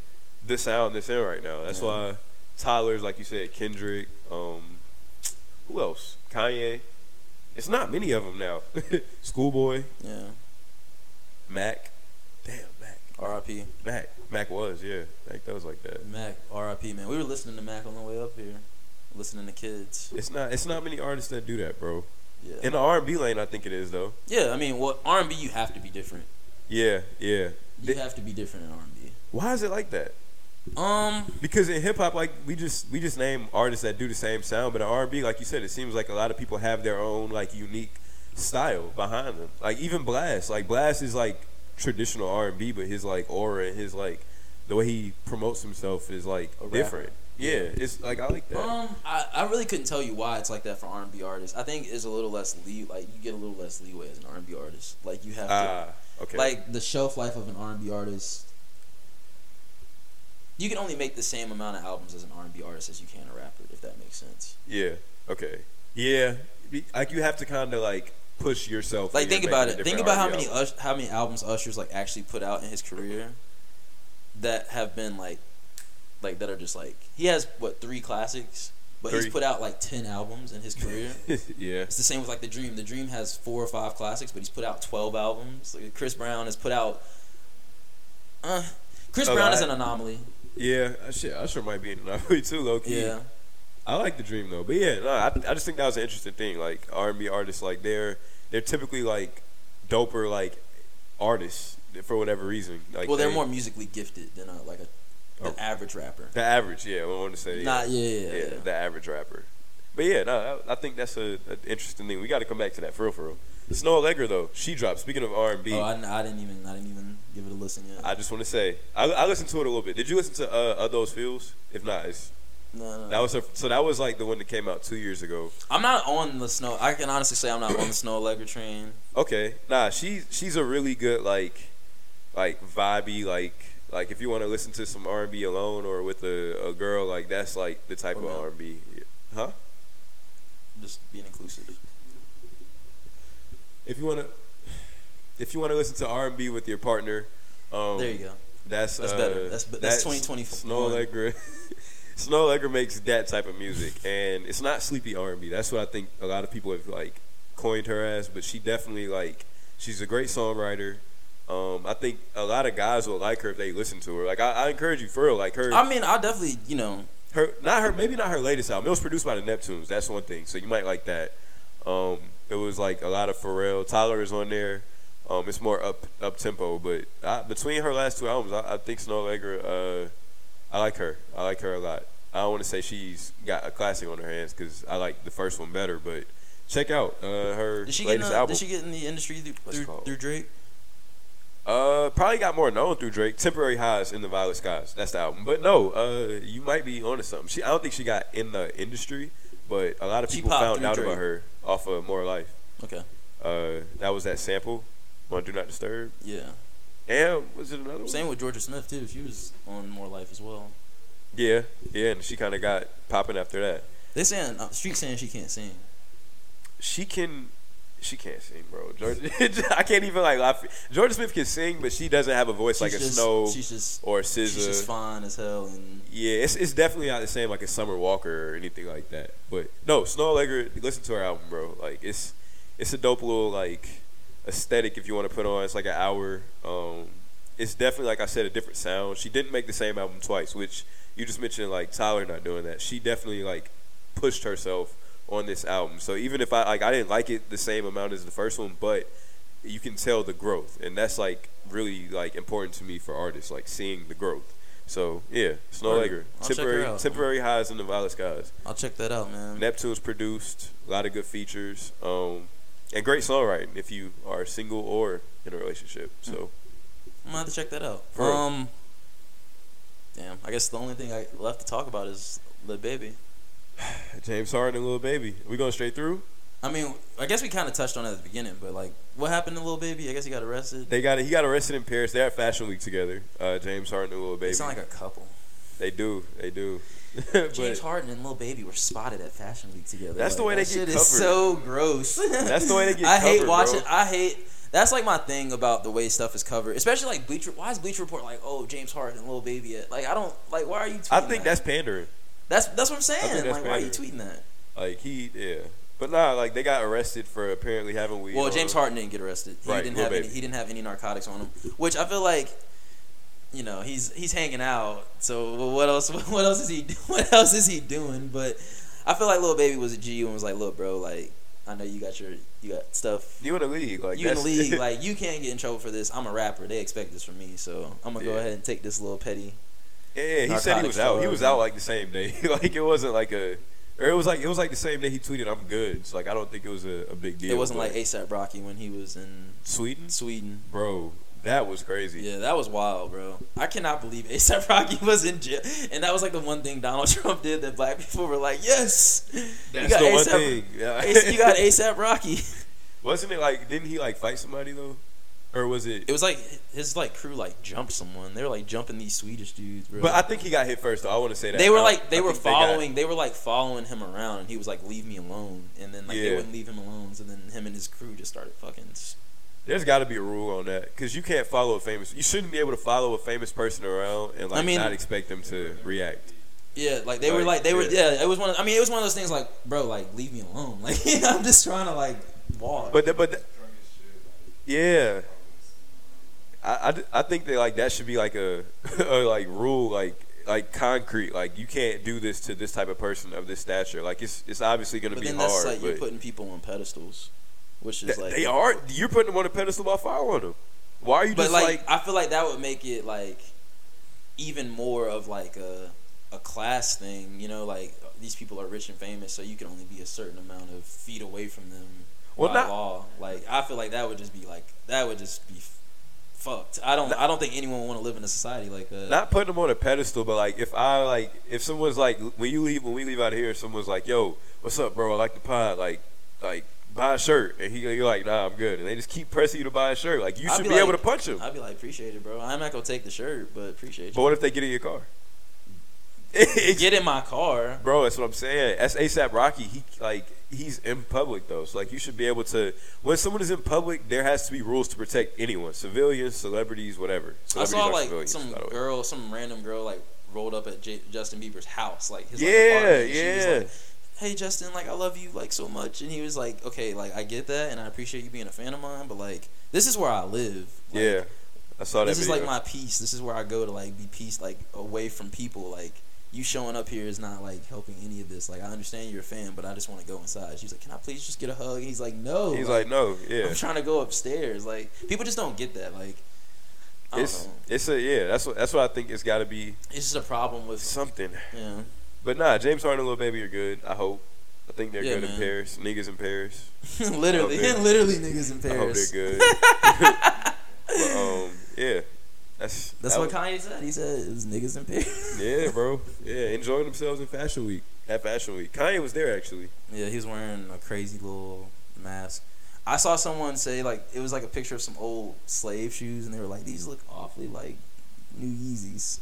S3: the sound that's in right now. That's
S4: Yeah.
S3: why Tyler's like you said Kendrick um who else? Kanye. It's not many of them now. Schoolboy.
S4: Yeah.
S3: Mac damn Mac
S4: R.I.P.
S3: Mac. Mac was, yeah. Mac that was like that.
S4: Mac. R.I.P. Man, we were listening to Mac on the way up here, listening to kids.
S3: It's not it's not many artists that do that, bro.
S4: Yeah.
S3: In the R and B lane I think it is though.
S4: yeah. I mean, well, R&B you have to be different.
S3: Yeah, yeah.
S4: You have to be different in R&B.
S3: Why is it like that?
S4: Um.
S3: Because in hip hop, like we just we just name artists that do the same sound, but in R and B, like you said, it seems like a lot of people have their own like unique style behind them. Like even Blxst, like Blxst is like traditional R and B, but his like aura and his like the way he promotes himself is like
S4: A
S3: different. Yeah, it's like I like that.
S4: Um, I, I really couldn't tell you why it's like that for R and B artists. I think it's a little less lee like you get a little less leeway as an R and B artist. Like you have to
S3: Ah, okay.
S4: like the shelf life of an R and B artist. You can only make the same amount of albums as an R and B artist as you can a rapper, if that makes sense.
S3: Yeah. Okay. Yeah. Be- Like you have to kind of like push yourself.
S4: Like think about it. Think about how many. Ush, how many albums Usher's like actually put out in his career that have been like like that are just like he has what three classics, but
S3: Three.
S4: he's put out like ten albums in his career.
S3: yeah.
S4: It's the same with like the Dream. The Dream has four or five classics, but he's put out twelve albums. Like Chris Brown has put out. Uh, Chris
S3: A
S4: Brown is an anomaly.
S3: Yeah. uh, Shit. Usher might be an anomaly too, low key.
S4: Yeah,
S3: I like the dream though, but yeah, no, I, I just think that was an interesting thing. Like R and B artists, like they're they're typically like doper like artists for whatever reason. Like
S4: well, they're
S3: they-
S4: more musically gifted than a, like a an
S3: Oh.
S4: average rapper.
S3: the average. Yeah, I want to say.
S4: Not yeah, yeah,
S3: yeah,
S4: yeah.
S3: the average rapper. But yeah, no, I, I think that's a, a interesting thing. We got to come back to that for real, for real. Snoh Aalegra though, she dropped. Speaking of R and B,
S4: Oh, I, I didn't even I didn't even give it a listen yet.
S3: I just want to say I, I listened to it a little bit. Did you listen to uh, Of Those Feels? If not, it's,
S4: no, no.
S3: that was her, so that was like the one that came out two years ago.
S4: I'm not on the snow. I can honestly say I'm not on the Snoh Aalegra train.
S3: Okay, nah, she she's a really good like like vibey like like if you want to listen to some R and B alone or with a, a girl like that's like the type
S4: Oh,
S3: of. R and B. Huh?
S4: Just being inclusive.
S3: If you want to if you want to listen to R and B with your partner, um,
S4: There you go.
S3: That's
S4: That's
S3: uh,
S4: better. That's- that's 2021.
S3: Snoh Aalegra. Snoh Aalegra makes that type of music, and it's not sleepy R and B. That's what I think a lot of people have like coined her as. But she definitely like she's a great songwriter. Um, I think a lot of guys will like her if they listen to her. Like I, I encourage you for real. Like her,
S4: I mean, I definitely you know
S3: her not her maybe not her latest album. It was produced by the Neptunes. That's one thing. So you might like that. Um, it was like a lot of Pharrell. Tyler is on there. Um, it's more up up tempo, but I, between her last two albums, I, I think Snoh Aalegra. Uh, I like her. I like her a lot. I don't want to say she's got a classic on her hands because I like the first one better, but check out uh, her
S4: did she get in
S3: latest
S4: the,
S3: album.
S4: did she get in the industry through through, through Drake?
S3: Uh, probably got more known through Drake. Temporary highs in the violet skies. That's the album. But no, uh, you might be onto something. She, I don't think she got in the industry, but a lot of
S4: She
S3: people found out
S4: Drake.
S3: about her off of More Life.
S4: Okay,
S3: Uh, that was that sample on Do Not Disturb.
S4: yeah.
S3: And was it another one?
S4: Same with Jorja Smith too. She was on More Life as well.
S3: Yeah, yeah, and she kind of got popping after that.
S4: They saying uh, Street saying she can't sing.
S3: She can. She can't sing, bro. Jorja, I can't even like. Jorja Smith can sing, but she doesn't have a voice
S4: She's
S3: like a Snoh
S4: She's just
S3: or
S4: she's just
S3: SZA.
S4: fine as hell and
S3: Yeah, it's it's definitely not the same like a Summer Walker or anything like that. But no, Snoh Aalegra, listen to her album, bro. Like it's it's a dope little like aesthetic if you want to put on. It's like an hour. Um, it's definitely like I said a different sound. She didn't make the same album twice, which you just mentioned like Tyler not doing that. She definitely like pushed herself on this album. So even if I like I didn't like it the same amount as the first one, but you can tell the growth, and that's like really like important to me for artists, like seeing the growth. So yeah,
S4: Snoh.
S3: Aalegra,
S4: I'll check her
S3: temporary temporary highs in the violet skies.
S4: I'll check that out, man.
S3: Neptune's produced a lot of good features, um, and great songwriting if you are single or in a relationship. So
S4: I'm gonna have to check that out.
S3: For real.
S4: Um, damn. I guess the only thing I left to talk about is Lil Baby.
S3: James Harden and Lil Baby, we going straight through.
S4: I mean, I guess we kind of touched on it at the beginning, but like, what happened to Lil Baby? I guess he got arrested.
S3: They got he got arrested in Paris. They're at Fashion Week together. Uh, James Harden and Lil
S4: They
S3: Baby.
S4: sound like a couple.
S3: they do, they do. But
S4: James Harden and Lil Baby were spotted at Fashion Week together.
S3: That's the
S4: Like,
S3: way they
S4: that
S3: get
S4: shit is so gross.
S3: That's the way they get covered.
S4: I hate watching.
S3: bro.
S4: I hate. That's like my thing about the way stuff is covered, especially like Bleacher. Why is Bleacher Report like, oh, James Harden and Lil Baby? At? Like, I don't like. Why are you? Tweeting
S3: I think
S4: that?
S3: that's pandering.
S4: that's that's what I'm saying. Like, why are you tweeting that?
S3: Like he, yeah. But nah, like they got arrested for apparently having weed.
S4: Well, James. Harden didn't get arrested. He
S3: Right,
S4: didn't have any. He didn't have any narcotics on him, which I feel like, you know, he's he's hanging out. So what else? What else is he? What else is he doing? But I feel like Lil Baby was a G and was like, look, bro, like I know you got your you got stuff.
S3: You in the league, like
S4: You in the league, like you can't get in trouble for this. I'm a rapper. They expect this from me, so I'm gonna go ahead and take this little petty.
S3: Yeah, yeah, he said he was out. He was out like the same day. like it wasn't like a, or it was like it was like the same day he tweeted, "I'm good." So like I don't think it was a, a big deal.
S4: it wasn't like ASAP Rocky when he was in
S3: Sweden,
S4: Sweden.
S3: bro. That was crazy.
S4: Yeah, that was wild, bro. I cannot believe ASAP Rocky was in jail, and that was like the one thing Donald Trump did that black people were like, "Yes,
S3: That's
S4: you got
S3: the one
S4: A$AP
S3: thing. Yeah.
S4: you got ASAP Rocky."
S3: wasn't it like? Didn't he like fight somebody though, or was it?
S4: It was like his like crew like jumped someone. They were like jumping these Swedish dudes, bro.
S3: But I think he got hit first though. I want to say that
S4: they were like they
S3: I
S4: were
S3: think got-
S4: following they, were like following him around and he was like leave me alone and then like they wouldn't leave him alone so then him and his crew just started fucking
S3: There's got to be a rule on that because you can't follow a famous. You shouldn't be able to follow a famous person around and like
S4: I mean-
S3: not expect them to react.
S4: yeah like they were
S3: Like,
S4: like they were
S3: yeah.
S4: yeah it was one of, I mean it was one of those things like bro like leave me alone like I'm just trying to like walk
S3: But the, but the, yeah, I, I, I think that like that should be like a, a like rule like like concrete like you can't do this to this type of person of this stature like it's it's obviously gonna be
S4: then that's
S3: hard
S4: like you're putting people on pedestals which is
S3: th-
S4: like
S3: they are you're putting them on a pedestal by following them why are you
S4: but
S3: just
S4: like,
S3: like,
S4: I feel like that would make it like even more of like a a class thing, you know, like these people are rich and famous, so you can only be a certain amount of feet away from them
S3: Well,
S4: by
S3: not-
S4: law. Like I feel like that would just be like that would just be f- fucked. I don't I don't think anyone would want to live in a society like that.
S3: Not putting them on a pedestal, but like if I like if someone's like when you leave when we leave out of here, someone's like, "Yo, what's up, bro? I like the pod. Like, like buy a shirt," and he you're like, "Nah, I'm good," and they just keep pressing you to buy a shirt. Like you
S4: I'd
S3: should
S4: be
S3: be,
S4: like-
S3: able to punch him.
S4: I'd be like, appreciate it, bro. I'm not gonna take the shirt, but appreciate it.
S3: But
S4: you.
S3: what if they get in your car?
S4: Get in my car.
S3: Bro, that's what I'm saying. That's ASAP Rocky. He like he's in public though, so like you should be able to. When someone is in public, there has to be rules to protect anyone, civilians, celebrities, whatever.
S4: I saw like
S3: civilians,
S4: some
S3: by the way.
S4: girl, some random girl, like rolled up at J- Justin Bieber's house, like his like,
S3: Yeah,
S4: apartment. Was
S3: yeah.
S4: Like, hey Justin, like I love you like so much, and he was like, okay, like I get that, and I appreciate you being a fan of mine, but like this is where I live. Like,
S3: yeah, I saw that.
S4: this is like my peace. This is where I go to like be peace, like away from people. Like you showing up here is not like helping any of this. Like I understand you're a fan, but I just want to go inside. She's like, can I please just get a hug? And he's like, no.
S3: He's like, no, yeah.
S4: I'm trying to go upstairs. Like people just don't get that. Like
S3: It's
S4: know.
S3: it's a yeah. That's what that's what I think. It's got to be
S4: It's just a problem with
S3: something.
S4: yeah.
S3: But nah, James Harden and Lil Baby are good. I hope. I think they're
S4: Yeah,
S3: good in. Paris. Niggas in Paris.
S4: literally, literally niggas in Paris.
S3: I hope they're good. but um, yeah, that's
S4: That's
S3: that
S4: what
S3: was-
S4: Kanye said. He said it was niggas in Paris.
S3: Yeah, bro. Yeah, enjoying themselves in Fashion Week. At Fashion Week, Kanye was there actually.
S4: yeah, he was wearing a crazy little mask. I saw someone say like it was like a picture of some old slave shoes, and they were like, "These look awfully like new Yeezys."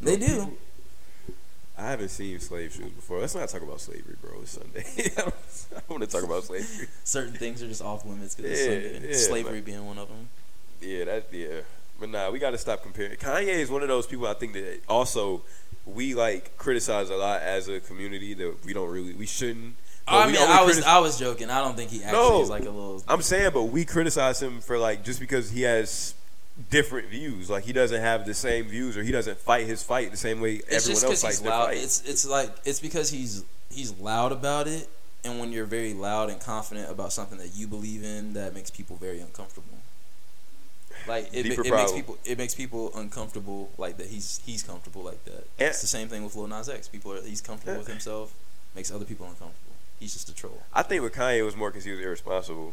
S4: They do.
S3: I haven't seen slave shoes before. Let's not talk about slavery, bro. It's Sunday. I don't, don't want to talk about slavery.
S4: Certain things are just off limits because
S3: Yeah, yeah,
S4: slavery
S3: but-
S4: being one of them.
S3: Yeah, that yeah. But nah, we got to stop comparing. Kanye is one of those people I think that also we like criticize a lot as a community that we don't really we shouldn't.
S4: I mean, I was I was joking. I don't think he actually
S3: No.
S4: is like a little.
S3: I'm saying, but we criticize him for like just because he has different views. Like he doesn't have the same views, or he doesn't fight his fight the same way
S4: It's
S3: everyone else fights their fight.
S4: It's it's like it's because he's he's loud about it, and when you're very loud and confident about something that you believe in, that makes people very uncomfortable. Like it, it makes people it makes people uncomfortable like that. He's he's comfortable like that.
S3: Yeah.
S4: It's the same thing with Lil Nas X. People are he's comfortable with eh. himself, makes other people uncomfortable. He's just a troll.
S3: I think with Kanye it was more because he was irresponsible.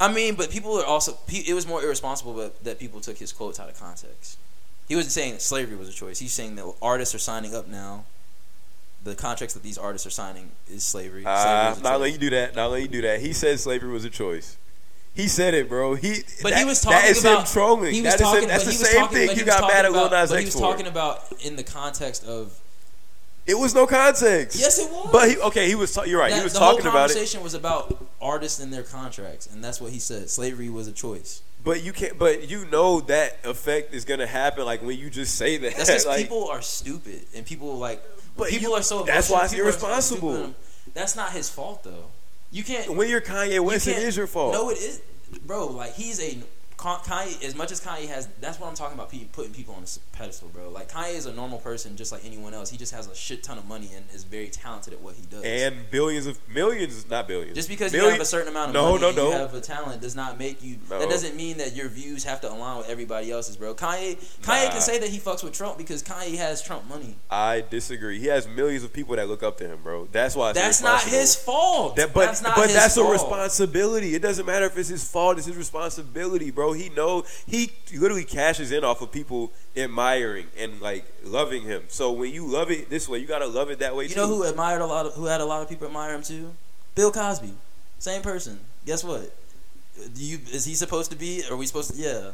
S4: I mean, but people are also. It was more irresponsible, but that people took his quotes out of context. He wasn't saying that slavery was a choice. He's saying that artists are signing up now. The contracts that these artists are signing is slavery.
S3: Uh,
S4: slavery is
S3: not let you do that. Not let you do that. He said slavery was a choice. He said it, bro. He
S4: But
S3: that,
S4: he was talking
S3: is
S4: about
S3: him trolling.
S4: He was
S3: That is him-
S4: talking.
S3: that's the same
S4: talking,
S3: thing you
S4: he
S3: got mad at Lil Nas
S4: But he was talking about in the context of.
S3: It was no context.
S4: Yes, it was.
S3: But he, okay, he was. Ta- you're right.
S4: That-
S3: he was talking about it.
S4: The conversation was about artists and their contracts, and that's what he said. Slavery was a choice.
S3: But you can't. But you know that effect is gonna happen. Like when you just say that.
S4: That's because
S3: like,
S4: people are stupid, and people like.
S3: But
S4: people
S3: you-
S4: are so.
S3: that's why it's
S4: people are so
S3: irresponsible.
S4: That's not his fault though. You can't.
S3: When you're Kanye
S4: you
S3: West, it
S4: can't-
S3: your fault.
S4: No, it is, bro. Like he's a Kanye. As much as Kanye has, that's what I'm talking about. Putting people on a pedestal, bro. Like Kanye is a normal person, just like anyone else. He just has a shit ton of money and is very talented at what he does.
S3: and billions of millions, not billions.
S4: just because you have a certain amount of
S3: no,
S4: money
S3: no, no.
S4: you have a talent does not make you.
S3: No.
S4: That doesn't mean that your views have to align with everybody else's, bro. Kanye, Kanye
S3: Nah.
S4: can say that he fucks with Trump because Kanye has Trump money.
S3: I disagree. He has millions of people that look up to him, bro. That's why.
S4: That's not his fault.
S3: That, but
S4: that's not
S3: but that's
S4: fault.
S3: a responsibility. It doesn't matter if it's his fault. It's his responsibility, bro. He know he literally cashes in off of people admiring and like loving him. So when you love it this way, you gotta love it that way
S4: You
S3: too.
S4: know who admired a lot of who had a lot of people admire him too? Bill Cosby. Same person. Guess what? Do you is he supposed to be? Are we supposed to? Yeah.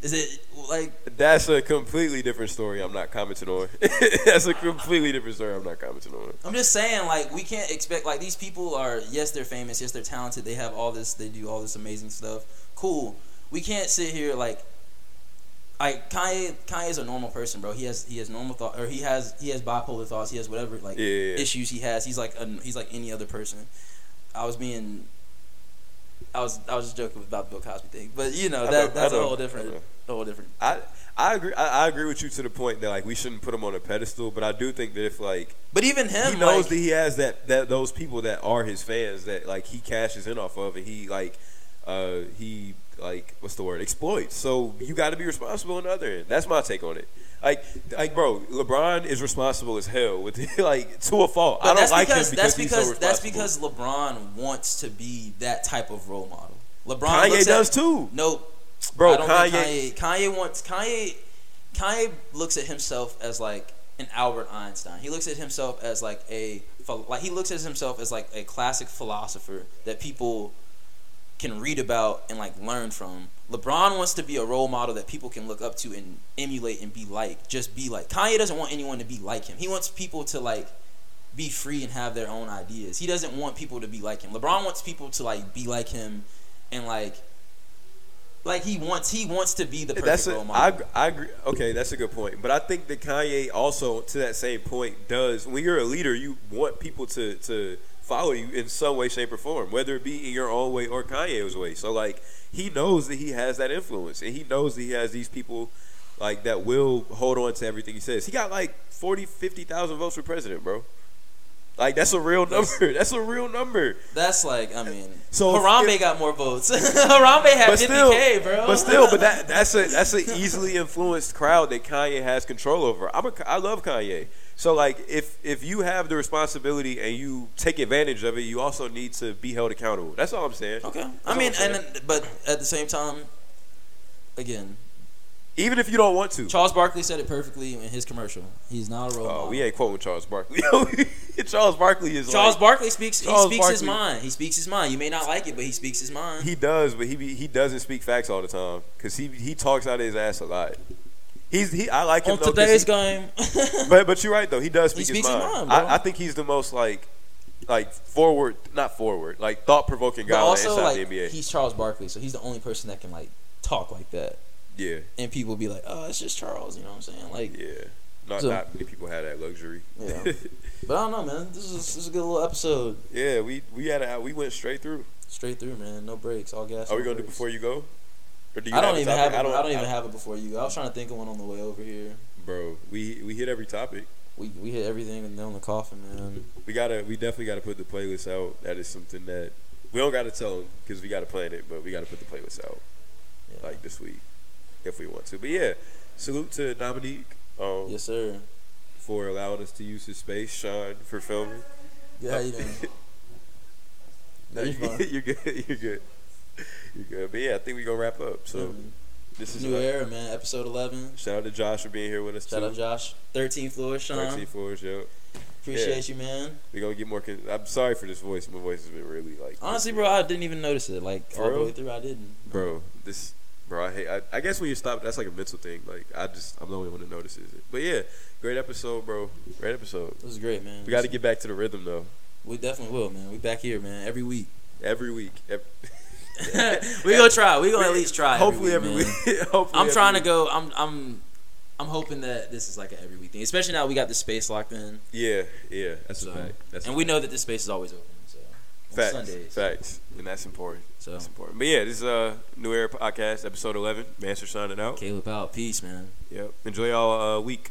S4: Is it like
S3: That's a completely different story. I'm not commenting on. That's a completely different story. I'm not commenting on.
S4: I'm just saying like we can't expect like these people are yes they're famous yes they're talented they have all this they do all this amazing stuff cool we can't sit here like like Kanye Kanye is a normal person bro he has he has normal thought or he has he has bipolar thoughts he has whatever like
S3: Yeah, yeah, yeah.
S4: issues he has he's like a, he's like any other person I was being I was I was just joking about the Bill Cosby thing but you know that
S3: know,
S4: that's
S3: I
S4: a
S3: know,
S4: whole different a whole different
S3: I I agree. I, I agree with you to the point that like we shouldn't put him on a pedestal. But I do think that if like
S4: but even him
S3: he knows
S4: like,
S3: that he has that that those people that are his fans that like he cashes in off of and he like uh he like what's the word exploits so you got to be responsible on the other end that's my take on it Like, like, bro, LeBron is responsible as hell with like to a fault.
S4: But
S3: I don't like
S4: because,
S3: him because
S4: that's
S3: he's
S4: because
S3: so
S4: that's because LeBron wants to be that type of role model. LeBron
S3: Kanye
S4: looks
S3: does too,
S4: Nope.
S3: bro.
S4: I don't
S3: Kanye,
S4: think Kanye Kanye wants Kanye Kanye looks at himself as like an Albert Einstein. He looks at himself as like a like he looks at himself as like a classic philosopher that people can read about and like learn from. LeBron wants to be a role model that people can look up to and emulate and be like. Just be like. Kanye doesn't want anyone to be like him. He wants people to like be free and have their own ideas. He doesn't want people to be like him. LeBron wants people to like be like him and like like he wants he wants to be the perfect
S3: that's a,
S4: role
S3: I,
S4: model.
S3: I agree. Okay, that's a good point. But I think that Kanye also, to that same point, does when you're a leader, you want people to to follow you in some way, shape, or form, whether it be in your own way or Kanye's way. So like he knows that he has that influence, and he knows that he has these people like that will hold on to everything he says. He got like 40, 50,000 votes for president, bro. Like that's a real number. That's a real number.
S4: That's like I mean
S3: So
S4: Harambe
S3: if-
S4: got more votes. Harambe had
S3: But still,
S4: 50k, bro.
S3: but still, but that that's a that's an easily influenced crowd that Kanye has control over. I'm a I love Kanye. So like if if you have the responsibility and you take advantage of it, you also need to be held accountable. That's all I'm saying.
S4: okay.
S3: That's
S4: I mean, and but at the same time, again,
S3: Even if you don't want to.
S4: Charles Barkley said it perfectly in his commercial. He's not a role
S3: Oh,
S4: model.
S3: we ain't quoting Charles Barkley. Charles Barkley is
S4: Charles
S3: like,
S4: Barkley speaks.
S3: Charles
S4: he speaks his mind. He speaks his mind. You may not like it, but he speaks his mind.
S3: He does, but he he doesn't speak facts all the time because he he talks out of his ass a lot. He's he I like him
S4: On
S3: though, 'cause
S4: today's
S3: he-
S4: game,
S3: But but you're right though. He does
S4: He
S3: speak his
S4: speaks his
S3: mind.
S4: mind, bro.
S3: I, I think he's the most like like forward, not forward, like thought provoking guy
S4: also
S3: inside
S4: like
S3: the NBA.
S4: he's Charles Barkley, so he's the only person that can like talk like that,
S3: yeah,
S4: and people be like, "Oh, it's just Charles," you know what I'm saying? Like,
S3: yeah. Not
S4: So-
S3: not many people have that luxury.
S4: Yeah. but I don't know, man. This is this is a good little episode.
S3: yeah, we we had a, we went straight through.
S4: Straight through, man. No breaks, all gas.
S3: Are we
S4: no
S3: gonna do before you go? Or do you
S4: I don't
S3: a
S4: even have. It, I don't, even have it before you. I was trying to think of one on the way over here.
S3: Bro, we we hit every topic.
S4: We we hit everything and on the coffin, man.
S3: We gotta we definitely gotta put the playlist out. That is something that we don't gotta tell them because we gotta plan it, but we gotta put the playlist out
S4: Yeah.
S3: like this week if we want to. But yeah, salute to Dominique. Um,
S4: yes, sir.
S3: for allowing us to use his space. Sean for filming.
S4: Yeah, you doing?
S3: No,
S4: You're
S3: you're good. You're good. But yeah, I think we're gonna wrap up. So
S4: Mhm.
S3: this is
S4: New
S3: uh,
S4: era, man. Episode eleven.
S3: Shout out to Josh for being here with us
S4: Shout
S3: too.
S4: out Josh. Thirteenth floor, Sean.
S3: 13 floors, yo.
S4: Appreciate you, man.
S3: We're gonna get more. Con- I'm sorry for this voice. My voice has been really like.
S4: Honestly, bro, I didn't even notice it. Like
S3: For
S4: all the way through, I didn't.
S3: bro, this, bro, I hate. I, I guess when you stop, that's like a mental thing. Like I just, I'm the only one that notices it. But yeah, great episode, bro. Great episode.
S4: It was great, man.
S3: We got to get back to the rhythm though.
S4: We definitely will, man. We back here, man. Every week.
S3: Every week. Ev-
S4: we gonna try. We gonna at least try.
S3: Hopefully every
S4: every
S3: week.
S4: week.
S3: Hopefully
S4: I'm
S3: every
S4: trying to go. I'm. I'm. I'm hoping that this is like an every week thing, especially now we got the space locked in,
S3: Yeah, yeah. That's
S4: So,
S3: a fact. That's a
S4: and we know that this space is always open. So
S3: Facts,
S4: Sundays.
S3: facts, and that's important.
S4: So
S3: That's important. But yeah, this is uh New Era Podcast, episode eleven. Master signing out.
S4: Caleb out. Peace, man.
S3: Yep. Enjoy y'all uh, week.